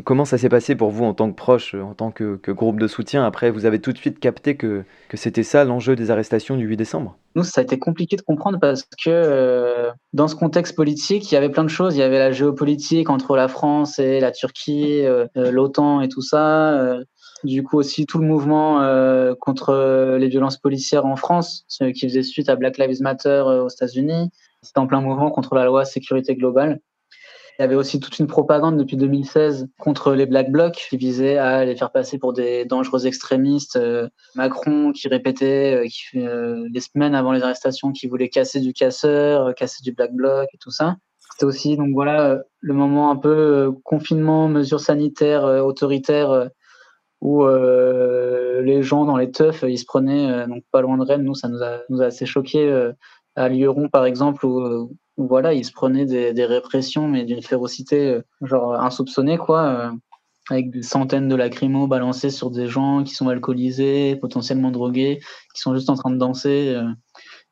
Comment ça s'est passé pour vous en tant que proche, en tant que, groupe de soutien? Après, vous avez tout de suite capté que, que c'était ça l'enjeu des arrestations du 8 décembre? Nous, ça a été compliqué de comprendre parce que euh, dans ce contexte politique, il y avait plein de choses. Il y avait la géopolitique entre la France et la Turquie, euh, euh, l'OTAN et tout ça. Du coup aussi tout le mouvement contre les violences policières en France, ce qui faisait suite à Black Lives Matter aux États-Unis. C'était en plein mouvement contre la loi sécurité globale. Il y avait aussi toute une propagande depuis 2016 contre les Black Blocs qui visait à les faire passer pour des dangereux extrémistes. Euh, Macron qui répétait euh, qui, euh, les semaines avant les arrestations qu'il voulait casser du casseur, casser du Black Bloc et tout ça. C'était aussi donc voilà le moment un peu confinement, mesures sanitaires autoritaires où les gens dans les teufs ils se prenaient donc pas loin de Rennes. Nous ça nous a, nous a assez choqué à Lyon par exemple où, voilà ils se prenaient des, répressions mais d'une férocité euh, genre insoupçonnée quoi euh, avec des centaines de lacrymos balancés sur des gens qui sont alcoolisés potentiellement drogués qui sont juste en train de danser euh,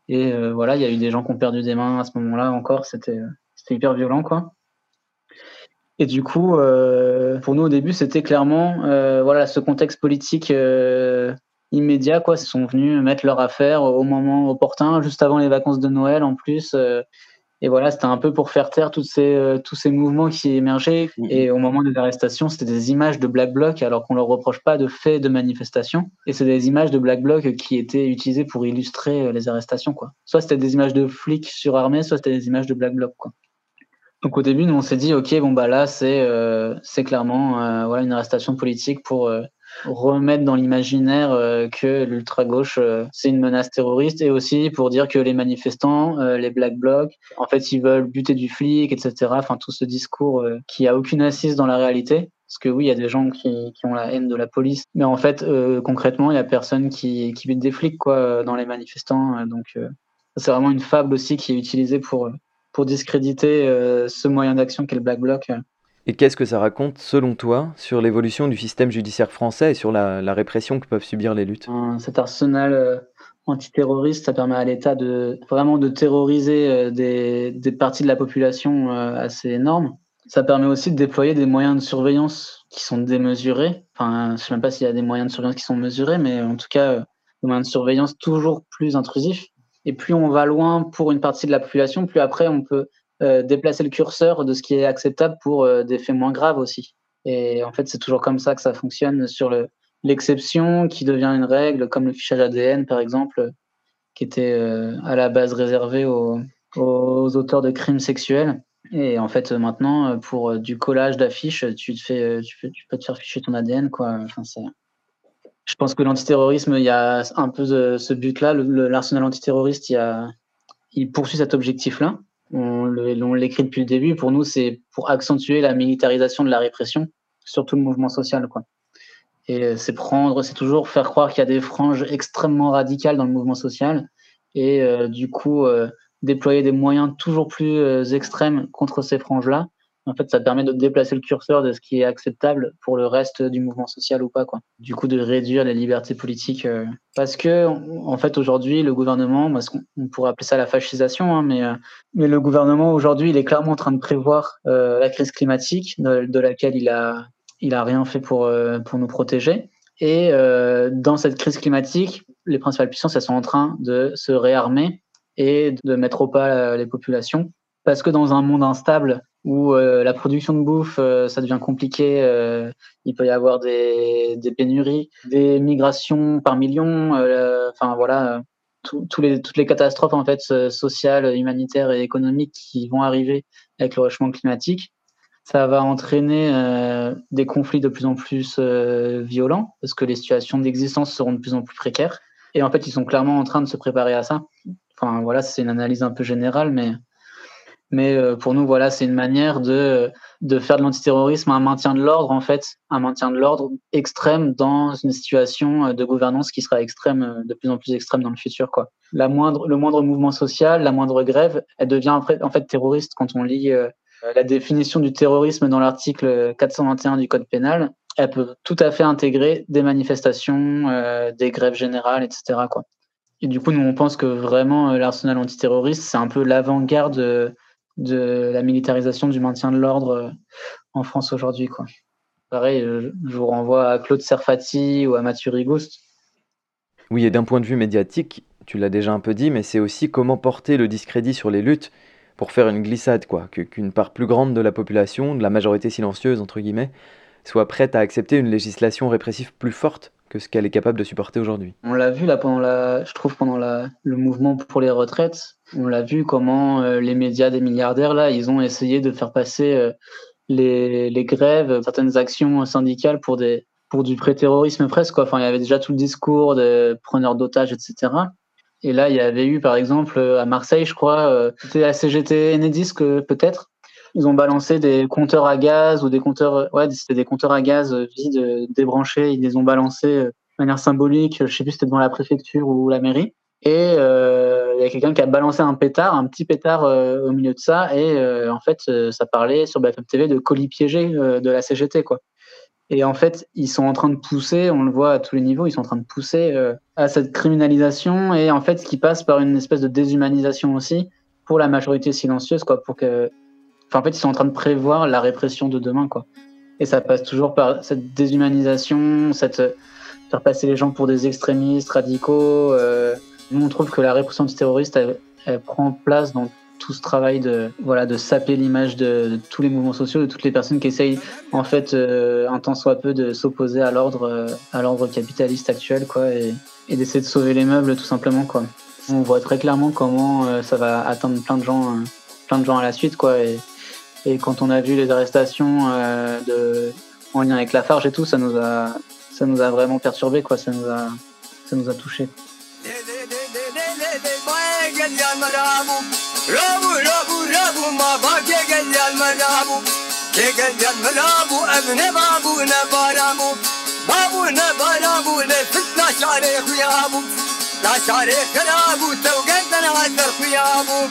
et voilà il y a eu des gens qui ont perdu des mains à ce moment-là encore. C'était c'était hyper violent quoi et du coup, pour nous au début, c'était clairement voilà ce contexte politique immédiat, quoi. Ils sont venus mettre leur affaire au moment opportun, juste avant les vacances de Noël en plus. Euh, et voilà, c'était un peu pour faire taire toutes ces, euh, tous ces mouvements qui émergeaient. Mm-hmm. Et au moment des arrestations, c'était des images de Black Bloc, alors qu'on leur reproche pas de faits de manifestation. Et c'est des images de Black Bloc qui étaient utilisées pour illustrer euh, les arrestations, quoi. Soit c'était des images de flics surarmés, soit c'était des images de Black Bloc, quoi. Donc au début, nous on s'est dit, ok, bon bah là c'est c'est clairement voilà une arrestation politique pour remettre dans l'imaginaire euh, que l'ultra-gauche, euh, c'est une menace terroriste et aussi pour dire que les manifestants, euh, les Black Blocs, en fait, ils veulent buter du flic, etc. Enfin, tout ce discours qui a aucune assise dans la réalité. Parce que oui, il y a des gens qui, qui, ont la haine de la police, mais en fait, euh, concrètement, il y a personne qui, qui des flics quoi, dans les manifestants. Donc, euh, c'est vraiment une fable aussi qui est utilisée pour, pour discréditer euh, ce moyen d'action qu'est le Black Bloc. Et qu'est-ce que ça raconte, selon toi, sur l'évolution du système judiciaire français et sur la, la répression que peuvent subir les luttes? Cet arsenal antiterroriste, ça permet à l'État de vraiment de terroriser des, des parties de la population assez énormes ça permet aussi de déployer des moyens de surveillance qui sont démesurés. Enfin, je ne sais même pas s'il y a des moyens de surveillance qui sont mesurés, mais en tout cas, des moyens de surveillance toujours plus intrusifs. Et plus on va loin pour une partie de la population, plus après on peut euh, déplacer le curseur de ce qui est acceptable pour euh, des faits moins graves aussi. Et en fait, c'est toujours comme ça que ça fonctionne sur le, l'exception qui devient une règle, comme le fichage ADN par exemple, qui était euh, à la base réservé aux, auteurs de crimes sexuels et en fait, maintenant, pour du collage d'affiches, tu, te fais, peux, tu peux te faire ficher ton ADN. Quoi. Enfin, je pense que l'antiterrorisme, il y a un peu ce but-là. L'arsenal antiterroriste, il, poursuit cet objectif-là. On l'écrit depuis le début. Pour nous, c'est pour accentuer la militarisation de la répression sur tout le mouvement social. Quoi. Et c'est prendre, c'est toujours faire croire qu'il y a des franges extrêmement radicales dans le mouvement social. Et euh, du coup, déployer des moyens toujours plus euh, extrêmes contre ces franges-là. En fait, ça permet de déplacer le curseur de ce qui est acceptable pour le reste du mouvement social ou pas, quoi. Du coup, de réduire les libertés politiques. Euh, parce que, en fait, aujourd'hui, le gouvernement, on pourrait appeler ça la fascisation, hein, mais, euh, mais le gouvernement, aujourd'hui, il est clairement en train de prévoir la crise climatique, de, laquelle il a, il a rien fait pour, pour nous protéger. Et dans cette crise climatique, les principales puissances, elles sont en train de se réarmer et de mettre au pas euh, les populations. Parce que dans un monde instable où euh, la production de bouffe, euh, ça devient compliqué, il peut y avoir des, pénuries, des migrations par millions, enfin voilà, toutes les catastrophes en fait sociales, humanitaires et économiques qui vont arriver avec le réchauffement climatique. Ça va entraîner des conflits de plus en plus violents parce que les situations d'existence seront de plus en plus précaires. Et en fait, ils sont clairement en train de se préparer à ça. Enfin, voilà, c'est une analyse un peu générale, mais, mais euh, pour nous, voilà, c'est une manière de, de faire de l'antiterrorisme un maintien de l'ordre, en fait, un maintien de l'ordre extrême dans une situation euh, de gouvernance qui sera extrême, euh, de plus en plus extrême dans le futur, quoi. La moindre, le moindre mouvement social, la moindre grève, elle devient en fait terroriste quand on lit la définition du terrorisme dans l'article 421 du Code pénal. Elle peut tout à fait intégrer des manifestations, des grèves générales, etc. Quoi. Et du coup, nous, on pense que vraiment l'arsenal antiterroriste, c'est un peu l'avant-garde de, la militarisation du maintien de l'ordre euh, en France aujourd'hui. Quoi. Pareil, euh, je vous renvoie à Claude Serfati ou à Mathieu Rigouste. Oui, et d'un point de vue médiatique, tu l'as déjà un peu dit, mais c'est aussi comment porter le discrédit sur les luttes pour faire une glissade, quoi, qu'une part plus grande de la population, de la majorité silencieuse, entre guillemets, soit prête à accepter une législation répressive plus forte que ce qu'elle est capable de supporter aujourd'hui. On l'a vu là pendant la, je trouve pendant la, le mouvement pour les retraites, on l'a vu comment euh, les médias des milliardaires là, ils ont essayé de faire passer euh, les, grèves, certaines actions syndicales pour des pour du pré-terrorisme presque quoi. Enfin, il y avait déjà tout le discours de preneurs d'otages, etc. Et là, il y avait eu par exemple à Marseille, je crois, euh, c'était la CGT Enedis peut-être, ils ont balancé des compteurs à gaz ou des compteurs, ouais, c'était des compteurs à gaz vides, débranchés. Ils les ont balancés euh, de manière symbolique. Je sais plus, c'était devant la préfecture ou la mairie. Et euh, il y a quelqu'un qui a balancé un pétard, un petit pétard euh, au milieu de ça. Et en fait, ça parlait sur BFM TV de colis piégés de la CGT, quoi. Et en fait, ils sont en train de pousser, on le voit à tous les niveaux, ils sont en train de pousser à cette criminalisation et en fait, ce qui passe par une espèce de déshumanisation aussi pour la majorité silencieuse, quoi, pour que en fait, ils sont en train de prévoir la répression de demain, quoi. Et ça passe toujours par cette déshumanisation, cette faire passer les gens pour des extrémistes radicaux. Euh, nous, on trouve que la répression antiterroriste, elle, elle prend place dans tout ce travail de voilà de saper l'image de, tous les mouvements sociaux, de toutes les personnes qui essayent en fait euh, un temps soit peu de s'opposer à l'ordre euh, à l'ordre capitaliste actuel, quoi, et, d'essayer de sauver les meubles tout simplement, quoi. On voit très clairement comment ça va atteindre plein de gens, plein de gens à la suite, quoi. et quand on a vu les arrestations euh, de, en lien avec la Farge et tout, ça nous a, ça nous a vraiment perturbé, quoi. Ça nous a, ça nous a touché. تقدم ملابو ابن بابو نبارامو بابو نبارامو لفتنا شاريخ ويابو لا شاريخ كلابو توقدنا عذر خيابو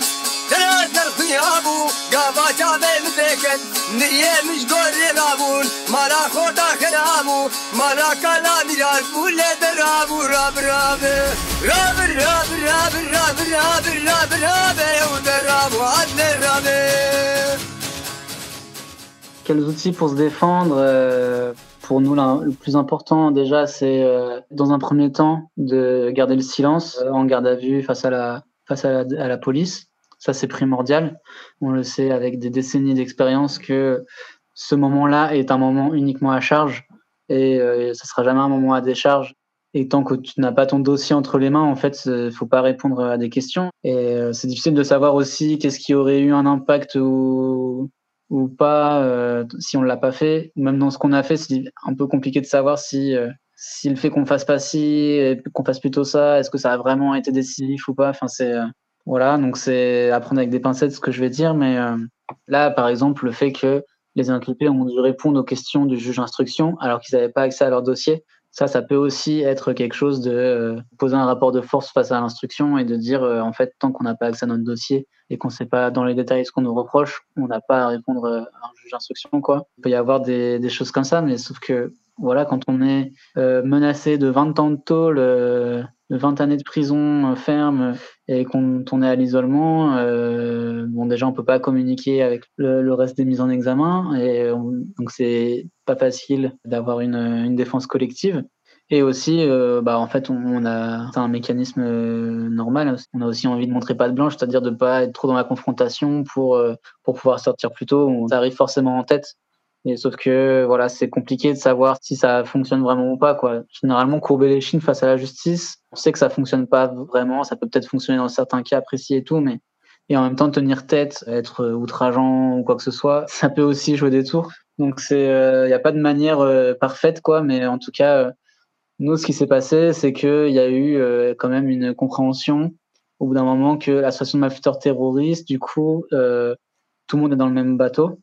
تنازل خيابو قابا جابي مدكن نية مش قوري رابون مالا خوتا خرابو مالا كلامي رابو لدرابو راب راب راب راب راب راب راب راب راب ودرابو عدل راب Quels outils pour se défendre euh, Pour nous, là, le plus important déjà, c'est euh, dans un premier temps de garder le silence euh, en garde à vue face à la, face à la, à la police. Ça, c'est primordial. On le sait avec des décennies d'expérience que ce moment-là est un moment uniquement à charge et euh, ça sera jamais un moment à décharge. Et tant que tu n'as pas ton dossier entre les mains, en fait, il faut pas répondre à des questions. Et euh, c'est difficile de savoir aussi qu'est-ce qui aurait eu un impact ou, ou pas euh, si on l'a pas fait. Même dans ce qu'on a fait, c'est un peu compliqué de savoir si euh, si le fait qu'on fasse pas ci, qu'on fasse plutôt ça, est-ce que ça a vraiment été décisif ou pas. Enfin, c'est euh, voilà, donc c'est à prendre avec des pincettes ce que je vais dire, mais euh, là, par exemple, le fait que les inculpés ont dû répondre aux questions du juge d'instruction alors qu'ils n'avaient pas accès à leur dossier, ça, ça peut aussi être quelque chose de euh, poser un rapport de force face à l'instruction et de dire, euh, en fait, tant qu'on n'a pas accès à notre dossier et qu'on ne sait pas dans les détails ce qu'on nous reproche, on n'a pas à répondre à un juge d'instruction, quoi. Il peut y avoir des, des choses comme ça, mais sauf que, voilà, quand on est euh, menacé de 20 ans de tôle, euh, de 20 années de prison euh, ferme et qu'on on est à l'isolement, bon, déjà, on peut pas communiquer avec le, reste des mises en examen et on- donc c'est pas facile d'avoir une, défense collective. Et aussi, euh, bah, en fait, on, a un mécanisme normal. On a aussi envie de montrer pas de blanche, c'est-à-dire de pas être trop dans la confrontation pour pour pouvoir sortir plus tôt. On- arrive forcément en tête. Et sauf que voilà, c'est compliqué de savoir si ça fonctionne vraiment ou pas. Quoi. Généralement, courber les chines face à la justice, on sait que ça fonctionne pas vraiment. Ça peut peut-être fonctionner dans certains cas précis et tout, mais et en même temps tenir tête, être euh, outrageant ou quoi que ce soit, ça peut aussi jouer des tours. Donc c'est, il n'y a pas de manière euh, parfaite quoi, mais en tout cas, euh, nous ce qui s'est passé, c'est que il y a eu euh, quand même une compréhension au bout d'un moment que l'association de malfaiteurs terroristes, du coup, euh, tout le monde est dans le même bateau.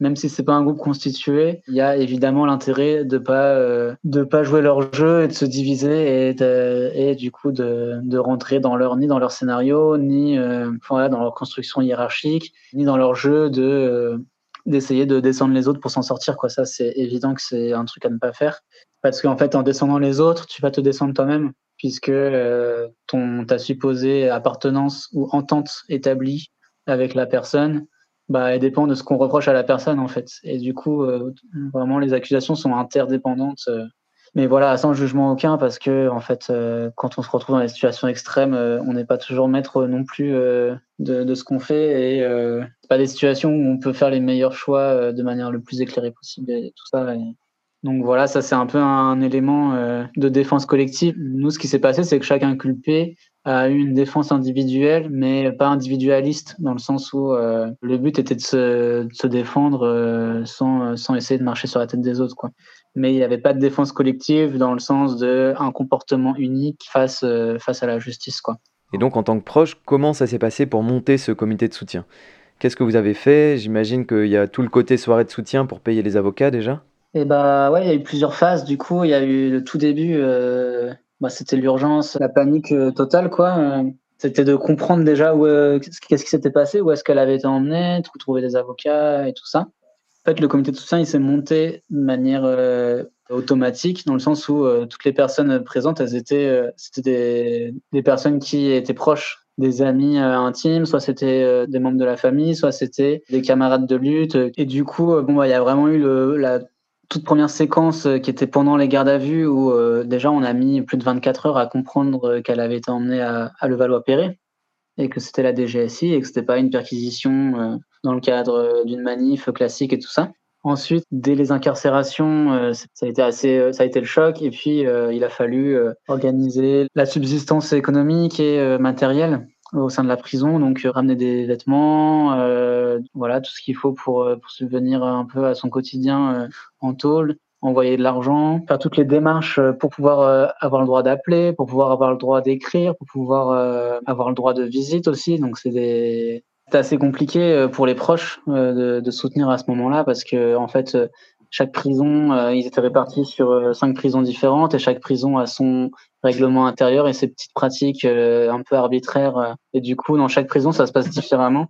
Même si c'est pas un groupe constitué, il y a évidemment l'intérêt de pas euh, de pas jouer leur jeu et de se diviser et et du coup de, de rentrer dans leur ni dans leur scénario ni euh, voilà, dans leur construction hiérarchique ni dans leur jeu de euh, d'essayer de descendre les autres pour s'en sortir quoi. Ça c'est évident que c'est un truc à ne pas faire. Parce qu'en fait en descendant les autres tu vas te descendre toi-même puisque ton ta supposée appartenance ou entente établie avec la personne bah, elle dépend de ce qu'on reproche à la personne en fait. Et du coup, euh, vraiment, les accusations sont interdépendantes. euh. Mais voilà, sans jugement aucun, parce que en fait, euh, quand on se retrouve dans des situations extrêmes, on n'est pas toujours maître non plus de, ce qu'on fait. Et c'est pas des situations où on peut faire les meilleurs choix de manière le plus éclairée possible et tout ça. Donc voilà, ça c'est un peu un élément euh, de défense collective. Nous, ce qui s'est passé, c'est que chaque inculpé a eu une défense individuelle, mais pas individualiste, dans le sens où euh, le but était de se, défendre euh, sans, essayer de marcher sur la tête des autres. Quoi. Mais il n'y avait pas de défense collective dans le sens de un comportement unique face, face à la justice. Quoi. Et donc, en tant que proche, comment ça s'est passé pour monter ce comité de soutien? Qu'est-ce que vous avez fait? J'imagine qu'il y a tout le côté soirée de soutien pour payer les avocats déjà? Et bah ouais, il y a eu plusieurs phases. Du coup, il y a eu le tout début, euh, bah, c'était l'urgence, la panique euh, totale, quoi. Euh, C'était de comprendre déjà où, qu'est-ce qui s'était passé, où est-ce qu'elle avait été emmenée, trou- trouver des avocats et tout ça. En fait, le comité de soutien, il s'est monté de manière automatique, dans le sens où toutes les personnes présentes, elles étaient, c'était des, personnes qui étaient proches des amis intimes, soit c'était des membres de la famille, soit c'était des camarades de lutte. Et du coup, euh, bon, bah, il y a vraiment eu la toute première séquence euh, qui était pendant les gardes à vue où euh, déjà on a mis plus de 24 heures à comprendre euh, qu'elle avait été emmenée à, Levallois-Perret et que c'était la DGSI et que c'était pas une perquisition dans le cadre d'une manif classique et tout ça. Ensuite, dès les incarcérations, ça a été assez, ça a été le choc et puis il a fallu organiser la subsistance économique et matérielle au sein de la prison, donc euh, ramener des vêtements, euh, voilà tout ce qu'il faut pour, euh, pour subvenir un peu à son quotidien en tôle, envoyer de l'argent, faire toutes les démarches pour pouvoir avoir le droit d'appeler, pour pouvoir avoir le droit d'écrire, pour pouvoir avoir le droit de visite aussi. Donc c'est des assez compliqué pour les proches de, de soutenir à ce moment-là parce que en fait chaque prison, euh, ils étaient répartis sur euh, cinq prisons différentes et chaque prison a son règlement intérieur et ses petites pratiques euh, un peu arbitraires. et du coup, dans chaque prison, ça se passe différemment.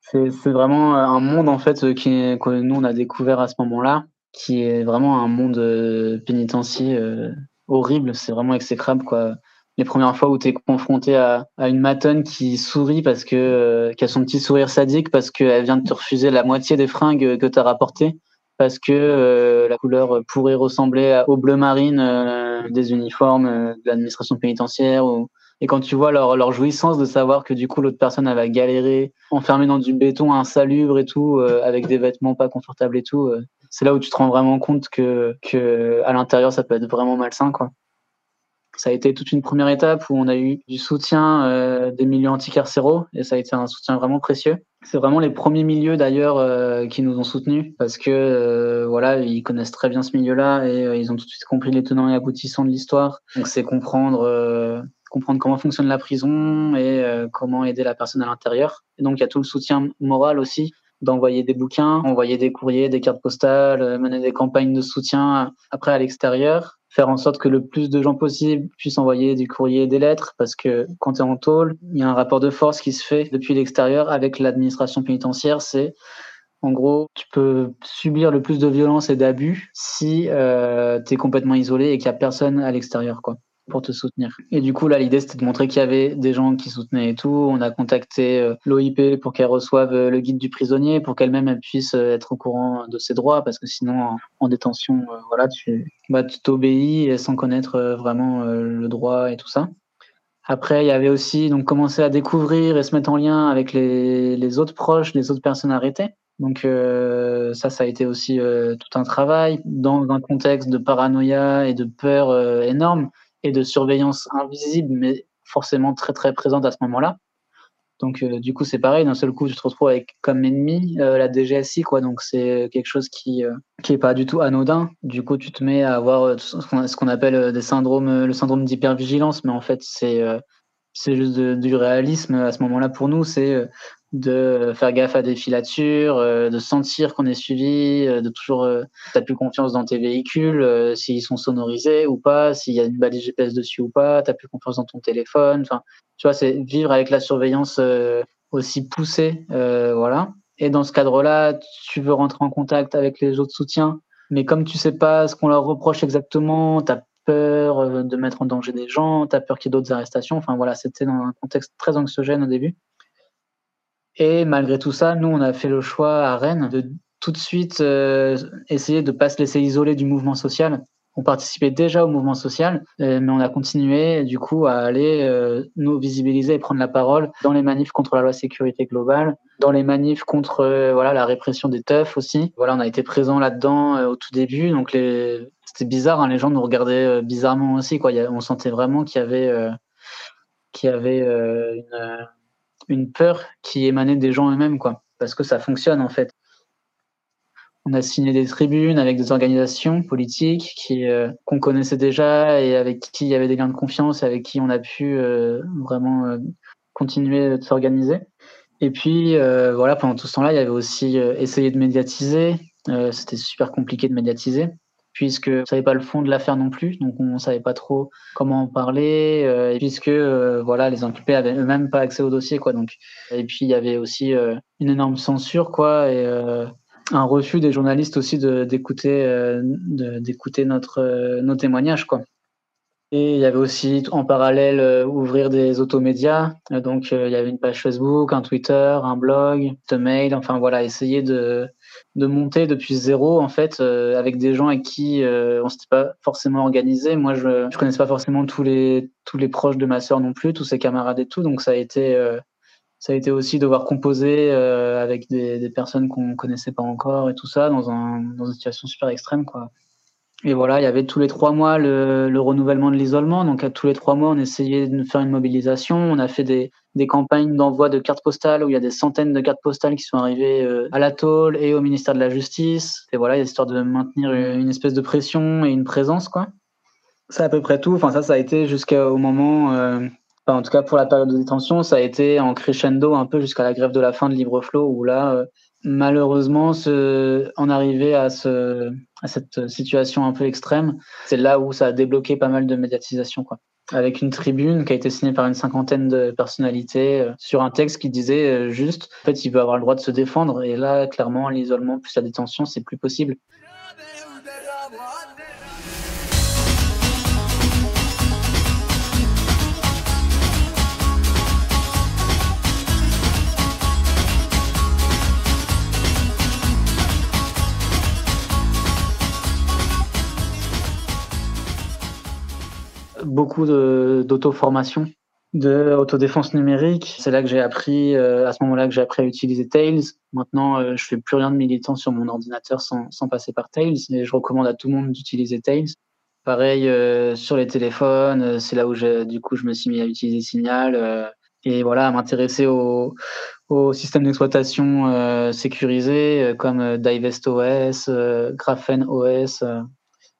C'est vraiment un monde en fait que nous on a découvert à ce moment-là, qui est vraiment un monde pénitentiaire horrible. C'est vraiment exécrable quoi. Les premières fois où tu es confronté à, à, une matonne qui sourit parce que qui a son petit sourire sadique parce qu'elle vient de te refuser la moitié des fringues que tu as rapportées parce que euh, la couleur pourrait ressembler au bleu marine euh, des uniformes euh, de l'administration pénitentiaire. Ou... Et quand tu vois leur, jouissance de savoir que du coup l'autre personne elle va galérer, enfermée dans du béton insalubre et tout, avec des vêtements pas confortables et tout, c'est là où tu te rends vraiment compte que, que à l'intérieur ça peut être vraiment malsain quoi. Ça a été toute une première étape où on a eu du soutien des milieux anticarcéraux et ça a été un soutien vraiment précieux. C'est vraiment les premiers milieux d'ailleurs euh, qui nous ont soutenus parce que euh, voilà, ils connaissent très bien ce milieu-là et euh, ils ont tout de suite compris les tenants et aboutissants de l'histoire. Donc c'est comprendre comprendre comment fonctionne la prison et comment aider la personne à l'intérieur. Et donc il y a tout le soutien moral aussi d'envoyer des bouquins, envoyer des courriers, des cartes postales, mener des campagnes de soutien après à l'extérieur faire en sorte que le plus de gens possible puissent envoyer du courrier des lettres, parce que quand tu es en tôle, il y a un rapport de force qui se fait depuis l'extérieur avec l'administration pénitentiaire. C'est en gros, tu peux subir le plus de violence et d'abus si euh, tu es complètement isolé et qu'il n'y a personne à l'extérieur. quoi pour te soutenir. Et du coup, là, l'idée, c'était de montrer qu'il y avait des gens qui soutenaient et tout. On a contacté euh, l'OIP pour qu'elle reçoive euh, le guide du prisonnier, pour qu'elle-même elle puisse euh, être au courant de ses droits, parce que sinon, en, détention, voilà, tu bah, t'obéis sans connaître vraiment le droit et tout ça. Après, il y avait aussi donc commencer à découvrir et se mettre en lien avec les, les autres proches, les autres personnes arrêtées. Donc ça, ça a été aussi tout un travail dans un contexte de paranoïa et de peur énorme et de surveillance invisible, mais forcément très très présente à ce moment-là. Donc euh, du coup c'est pareil, d'un seul coup tu te retrouves avec comme ennemi euh, la DGSI quoi, donc c'est quelque chose qui euh, qui est pas du tout anodin. Du coup tu te mets à avoir ce qu'on appelle des syndromes, le syndrome d'hypervigilance, mais en fait c'est c'est juste du réalisme à ce moment-là pour nous, c'est de faire gaffe à des filatures, euh, de sentir qu'on est suivi, euh, de toujours, euh, t'as plus confiance dans tes véhicules, s'ils sont sonorisés ou pas, s'il y a une balise GPS dessus ou pas, t'as plus confiance dans ton téléphone. Enfin, tu vois, c'est vivre avec la surveillance aussi poussée, voilà. Et dans ce cadre-là, tu veux rentrer en contact avec les autres soutiens, mais comme tu sais pas ce qu'on leur reproche exactement, t'as peur de mettre en danger des gens, t'as peur qu'il y ait d'autres arrestations. Enfin voilà, c'était dans un contexte très anxiogène au début. Et malgré tout ça, nous, on a fait le choix à Rennes de tout de suite euh, essayer de ne pas se laisser isoler du mouvement social. On participait déjà au mouvement social, euh, mais on a continué du coup à aller euh, nous visibiliser et prendre la parole dans les manifs contre la loi sécurité globale, dans les manifs contre voilà la répression des teufs aussi. Voilà, on a été présent là-dedans au tout début, donc les... c'était bizarre, hein, les gens nous regardaient bizarrement aussi. Quoi. on sentait vraiment qu'il y avait qu'il y avait une une peur qui émanait des gens eux-mêmes, quoi, parce que ça fonctionne en fait. On a signé des tribunes avec des organisations politiques qui euh, qu'on connaissait déjà et avec qui il y avait des liens de confiance, avec qui on a pu euh, vraiment euh, continuer de s'organiser. Et puis voilà, pendant tout ce temps-là, il y avait aussi essayé de médiatiser. C'était super compliqué de médiatiser puisque on savait pas le fond de l'affaire non plus, donc on savait pas trop comment en parler, euh, puisque euh, voilà les inculpés avaient eux-mêmes pas accès au dossier quoi. Donc et puis il y avait aussi euh, une énorme censure quoi et un refus des journalistes aussi d'écouter d'écouter notre nos témoignages quoi. Et il y avait aussi en parallèle ouvrir des automédias. Donc il y avait une page Facebook, un Twitter, un blog, un mail, enfin voilà, essayer de de monter depuis zéro en fait euh, avec des gens avec qui euh, on s'était pas forcément organisé. Moi, je je connaissais pas forcément tous les tous les proches de ma sœur non plus, tous ses camarades et tout, donc ça a été euh, ça a été aussi devoir composer avec des, des personnes qu'on connaissait pas encore et tout ça dans un dans une situation super extrême quoi. Et voilà, il y avait tous les trois mois le, le renouvellement de l'isolement. Donc, à tous les trois mois, on essayait de faire une mobilisation. On a fait des, des campagnes d'envoi de cartes postales où il y a des centaines de cartes postales qui sont arrivées euh, à la tôle et au ministère de la Justice. Et voilà, histoire de maintenir une espèce de pression et une présence, quoi. C'est à peu près tout. Enfin, ça, ça a été jusqu'au moment euh, en tout cas, pour la période de détention, ça a été en crescendo un peu jusqu'à la grève de la fin de Libreflow, où là, euh, malheureusement, en arriver à cette situation un peu extrême, c'est là où ça a débloqué pas mal de médiatisation, quoi. Avec une tribune qui a été signée par une cinquantaine de personnalités euh, sur un texte qui disait euh, juste, en fait, il veut avoir le droit de se défendre. Et là, clairement, l'isolement plus la détention, c'est plus possible. Beaucoup d'auto-formation, de autodéfense numérique. C'est là que j'ai appris, euh, à ce moment-là, que j'ai appris à utiliser Tails. Maintenant, euh, je fais plus rien de militant sur mon ordinateur sans, passer par Tails. Et je recommande à tout le monde d'utiliser Tails. Pareil euh, sur les téléphones, c'est là où du coup je me suis mis à utiliser Signal et voilà à m'intéresser au, au système d'exploitation euh, sécurisé comme Divest OS, Graphene OS,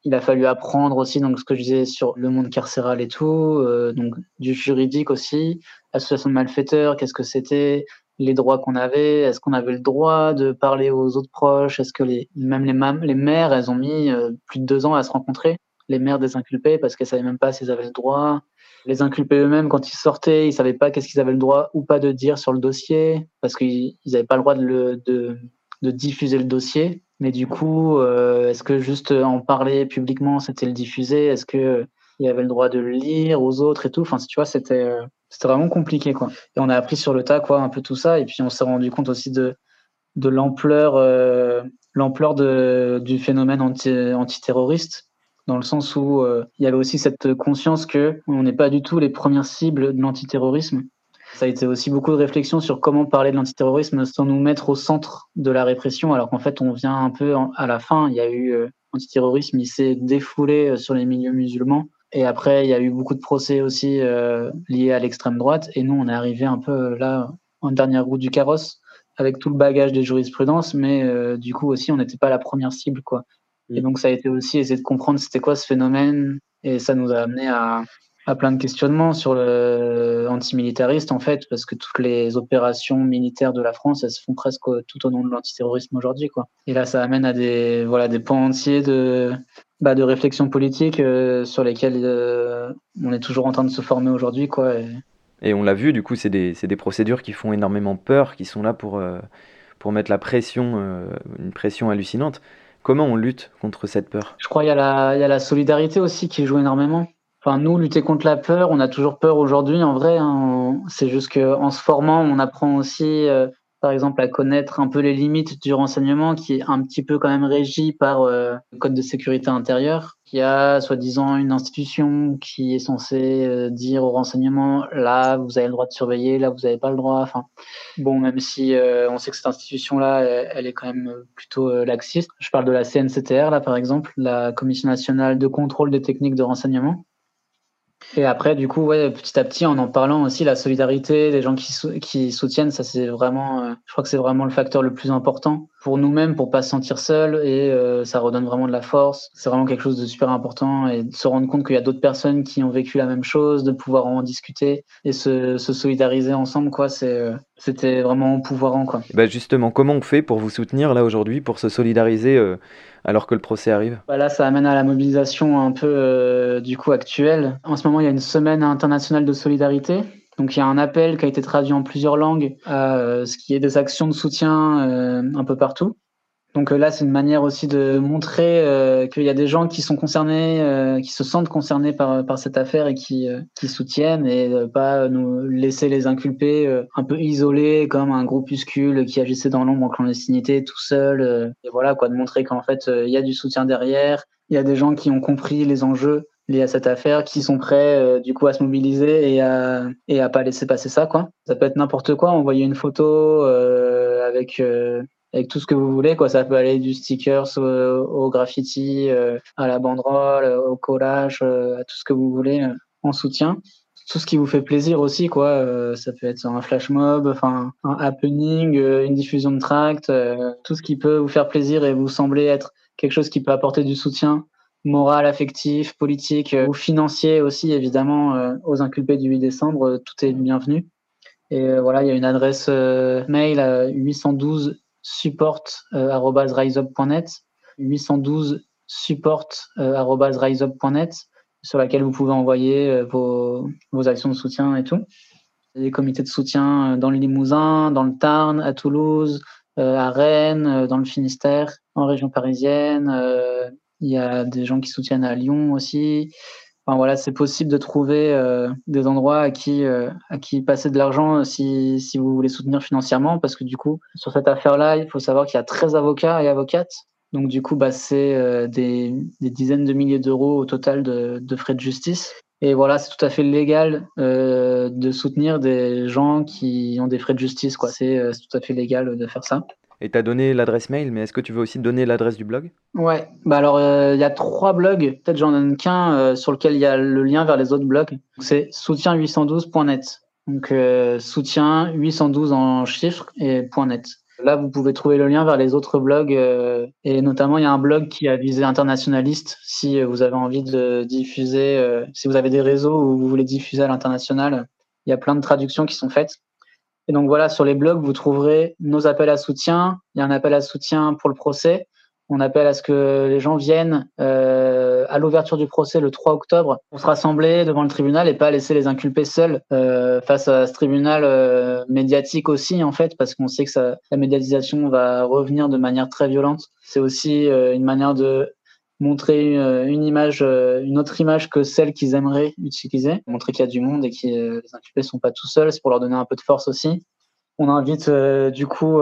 il a fallu apprendre aussi donc ce que je disais sur le monde carcéral et tout, euh, donc du juridique aussi, association de malfaiteurs, qu'est-ce que c'était, les droits qu'on avait, est-ce qu'on avait le droit de parler aux autres proches, est-ce que les même les mères, elles ont mis euh, plus de deux ans à se rencontrer, les mères des inculpés parce qu'elles savaient même pas s'ils avaient le droit. Les inculpés eux-mêmes, quand ils sortaient, ils savaient pas qu'est-ce qu'ils avaient le droit ou pas de dire sur le dossier parce qu'ils n'avaient pas le droit le, de, de diffuser le dossier. Mais du coup, euh, est-ce que juste en parler publiquement, c'était le diffuser? Est-ce que euh, avait le droit de le lire aux autres et tout? Enfin, tu vois, c'était euh, c'était vraiment compliqué, quoi. Et on a appris sur le tas, quoi, un peu tout ça. Et puis, on s'est rendu compte aussi de de l'ampleur l'ampleur de du phénomène anti antiterroriste dans le sens où il y avait aussi cette conscience que on n'est pas du tout les premières cibles de l'antiterrorisme ça a été aussi beaucoup de réflexion sur comment parler de l'antiterrorisme sans nous mettre au centre de la répression, alors qu'en fait, on vient un peu à la fin. Il y a eu euh, antiterrorisme, il s'est défoulé euh, sur les milieux musulmans. Et après, il y a eu beaucoup de procès aussi euh, liés à l'extrême droite. Et nous, on est arrivé un peu là, en dernière roue du carrosse, avec tout le bagage des jurisprudences, mais du coup aussi, on n'était pas la première cible, quoi. Et donc, ça a été aussi essayer de comprendre c'était quoi ce phénomène. Et ça nous a amené à, à plein de questionnements sur le antimilitariste en fait, parce que toutes les opérations militaires de la France, elles se font presque tout au nom de l'antiterrorisme aujourd'hui, quoi. Et là, ça amène à des voilà des pans entiers de bah, de réflexion politique euh, sur lesquels euh, on est toujours en train de se former aujourd'hui, quoi. Et... on l'a vu, du coup, c'est des, des, procédures qui font énormément peur, qui sont là pour euh, pour mettre la pression, une pression hallucinante. Comment on lutte contre cette peur? Je crois qu'il y, y a la solidarité aussi qui joue énormément Enfin, nous, lutter contre la peur, on a toujours peur aujourd'hui, en vrai. Hein. C'est juste qu'en se formant, on apprend aussi, euh, par exemple, à connaître un peu les limites du renseignement, qui est un petit peu quand même régi par euh, le code de sécurité intérieure, qui a soi-disant une institution qui est censée euh, dire au renseignement, là, vous avez le droit de surveiller, là, vous n'avez pas le droit. Enfin, bon, même si on sait que cette institution-là, elle, elle, est quand même plutôt laxiste. Je parle de la CNCTR, là, par exemple, la Commission nationale de contrôle des techniques de renseignement et après, du coup, ouais, petit à petit, en en parlant aussi, la solidarité, les gens qui, soutiennent, ça c'est vraiment, euh, je crois que c'est vraiment le facteur le plus important pour nous-mêmes, pour pas se sentir seul, et euh, ça redonne vraiment de la force. C'est vraiment quelque chose de super important, et de se rendre compte qu'il y a d'autres personnes qui ont vécu la même chose, de pouvoir en discuter et se, se solidariser ensemble, quoi. C'est, euh, c'était vraiment pouvoirant, quoi. Bah justement, comment on fait pour vous soutenir là aujourd'hui, pour se solidariser alors que le procès arrive bah Là, ça amène à la mobilisation un peu euh, du coup actuelle. En ce moment, il y a une semaine internationale de solidarité. Donc il y a un appel qui a été traduit en plusieurs langues à euh, ce qui est des actions de soutien euh, un peu partout. Donc euh, là, c'est une manière aussi de montrer euh, qu'il y a des gens qui sont concernés, euh, qui se sentent concernés par, cette affaire et qui, qui soutiennent et pas nous laisser les inculper un peu isolés comme un groupuscule qui agissait dans l'ombre en clandestinité tout seul. et voilà, quoi, de montrer qu'en fait, il y a du soutien derrière, il y a des gens qui ont compris les enjeux liés à cette affaire, qui sont prêts du coup à se mobiliser et à et pas laisser passer ça quoi. Ça peut être n'importe quoi, envoyer une photo avec avec tout ce que vous voulez. Quoi. Ça peut aller du stickers au, graffiti, euh, à la banderole, au collage, euh, à tout ce que vous voulez euh, en soutien. Tout ce qui vous fait plaisir aussi, quoi. ça peut être un flash mob, enfin un happening, une diffusion de tract, tout ce qui peut vous faire plaisir et vous sembler être quelque chose qui peut apporter du soutien moral, affectif, politique ou financier aussi, évidemment, aux inculpés du 8 décembre, tout est bienvenu. Et voilà, il y a une adresse mail à 812 support.riseup.net 812 support.riseup.net sur laquelle vous pouvez envoyer vos, vos actions de soutien et tout. Des comités de soutien dans le Limousin, dans le Tarn, à Toulouse, à Rennes, dans le Finistère, en région parisienne. Il y a des gens qui soutiennent à Lyon aussi. Enfin, voilà, c'est possible de trouver euh, des endroits à qui, euh, à qui passer de l'argent si, si vous voulez soutenir financièrement, parce que du coup, sur cette affaire-là, il faut savoir qu'il y a 13 avocats et avocates. Donc du coup, bah, c'est euh, des, des, dizaines de milliers d'euros au total de, de, frais de justice. Et voilà, c'est tout à fait légal de soutenir des gens qui ont des frais de justice. C'est tout à fait légal de faire ça. Et tu as donné l'adresse mail, mais est-ce que tu veux aussi donner l'adresse du blog? Ouais, bah alors euh, il y a trois blogs, peut-être j'en donne qu'un euh, sur lequel il y a le lien vers les autres blogs. C'est soutien812.net. Donc euh, soutien 812 en chiffres et .net. Là, vous pouvez trouver le lien vers les autres blogs et notamment il y a un blog qui a visé internationaliste. Si vous avez envie de diffuser, si vous avez des réseaux où vous voulez diffuser à l'international, il y a plein de traductions qui sont faites. Et donc voilà, sur les blogs, vous trouverez nos appels à soutien. Il y a un appel à soutien pour le procès. On appelle à ce que les gens viennent euh, à l'ouverture du procès le 3 octobre pour se rassembler devant le tribunal et pas laisser les inculpés seuls euh, face à ce tribunal euh, médiatique aussi en fait parce qu'on sait que ça, la médiatisation va revenir de manière très violente. C'est aussi euh, une manière de montrer une, image, euh, une autre image que celle qu'ils aimeraient utiliser, montrer qu'il y a du monde et que euh, les inculpés sont pas tout seuls, c'est pour leur donner un peu de force aussi. On invite euh, du coup,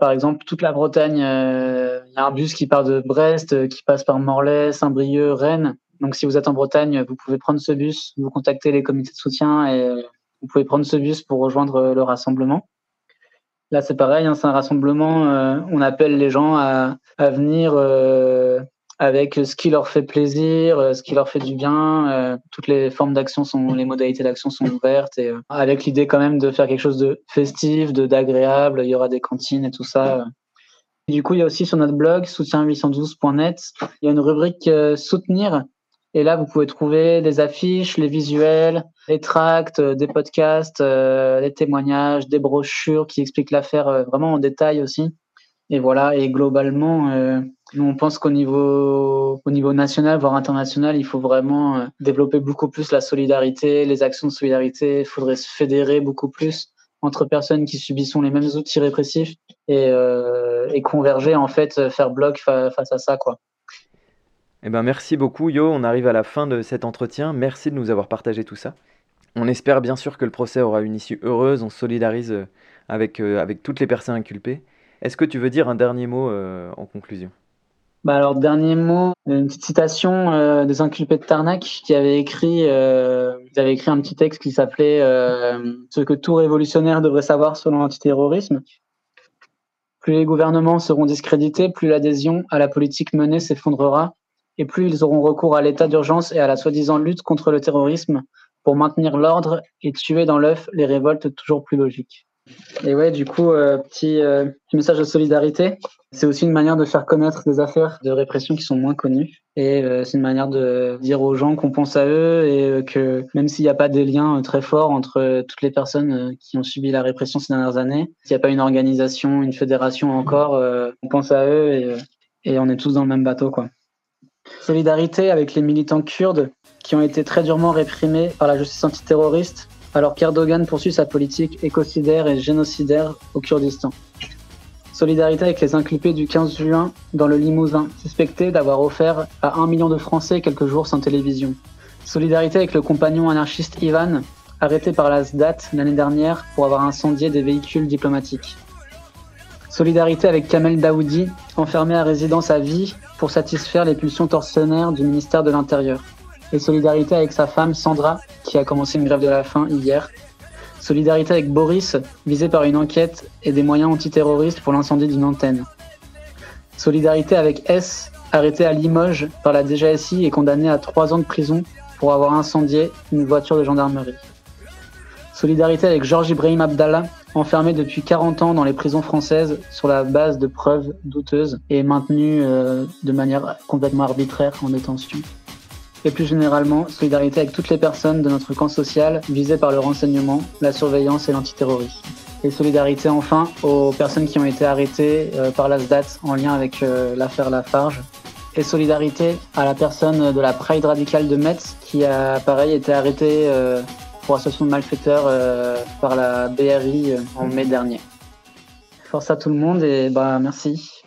par exemple, toute la Bretagne. Il y a un bus qui part de Brest, qui passe par Morlaix, Saint-Brieuc, Rennes. Donc, si vous êtes en Bretagne, vous pouvez prendre ce bus, vous contactez les comités de soutien et vous pouvez prendre ce bus pour rejoindre le rassemblement. Là, c'est pareil, hein, c'est un rassemblement. on appelle les gens à, à venir avec ce qui leur fait plaisir, euh, ce qui leur fait du bien. Euh, toutes les formes d'action sont, les modalités d'action sont ouvertes et euh, avec l'idée quand même de faire quelque chose de festif, de d'agréable. Il y aura des cantines et tout ça. du coup, il y a aussi sur notre blog soutien812.net, il y a une rubrique soutenir. Et là, vous pouvez trouver des affiches, les visuels, les tracts, des podcasts, des témoignages, des brochures qui expliquent l'affaire vraiment en détail aussi. Et voilà, et globalement, euh, nous on pense qu'au niveau, au niveau national, voire international, il faut vraiment euh, développer beaucoup plus la solidarité, les actions de solidarité. Il faudrait se fédérer beaucoup plus entre personnes qui subissent les mêmes outils répressifs et, euh, converger en fait, faire bloc face à ça, quoi. Eh ben merci beaucoup Yo, on arrive à la fin de cet entretien. Merci de nous avoir partagé tout ça. On espère bien sûr que le procès aura une issue heureuse, on solidarise avec, toutes les personnes inculpées. Est-ce que tu veux dire un dernier mot euh, en conclusion? Bah alors dernier mot, une petite citation euh, des inculpés de Tarnac qui avait écrit, euh, avaient écrit un petit texte qui s'appelait euh, ce que tout révolutionnaire devrait savoir selon l'antiterrorisme. Plus les gouvernements seront discrédités, plus l'adhésion à la politique menée s'effondrera, et plus ils auront recours à l'état d'urgence et à la soi-disant lutte contre le terrorisme pour maintenir l'ordre et tuer dans l'œuf les révoltes toujours plus logiques. Et ouais, du coup, euh, petit, euh, message de solidarité. C'est aussi une manière de faire connaître des affaires de répression qui sont moins connues. Et euh, c'est une manière de dire aux gens qu'on pense à eux et que même s'il n'y a pas des liens très forts entre toutes les personnes qui ont subi la répression ces dernières années, s'il n'y a pas une organisation, une fédération encore, on pense à eux et, et on est tous dans le même bateau, quoi. Solidarité avec les militants kurdes qui ont été très durement réprimés par la justice antiterroriste alors qu'Erdogan poursuit sa politique écocidaire et génocidaire au Kurdistan. Solidarité avec les inculpés du 15 juin dans le Limousin, suspectés d'avoir offert à un million de Français quelques jours sans télévision. Solidarité avec le compagnon anarchiste Ivan, arrêté par la SDAT l'année dernière pour avoir incendié des véhicules diplomatiques. Solidarité avec Kamel Daoudi, enfermé à résidence à vie pour satisfaire les pulsions torsionnaires du ministère de l'Intérieur et solidarité avec sa femme Sandra, qui a commencé une grève de la faim hier. Solidarité avec Boris, visé par une enquête et des moyens antiterroristes pour l'incendie d'une antenne. Solidarité avec S, arrêté à Limoges par la DGSI et condamné à trois ans de prison pour avoir incendié une voiture de gendarmerie. Solidarité avec Georges Ibrahim Abdallah, enfermé depuis 40 ans dans les prisons françaises sur la base de preuves douteuses et maintenu euh, de manière complètement arbitraire en détention. Et plus généralement, solidarité avec toutes les personnes de notre camp social visées par le renseignement, la surveillance et l'antiterrorisme. Et solidarité enfin aux personnes qui ont été arrêtées euh, par l'ASDAT en lien avec euh, l'affaire Lafarge. Et solidarité à la personne de la Pride radicale de Metz qui a pareil été arrêtée pour association de malfaiteurs par la BRI en mai dernier. Force à tout le monde et bah merci.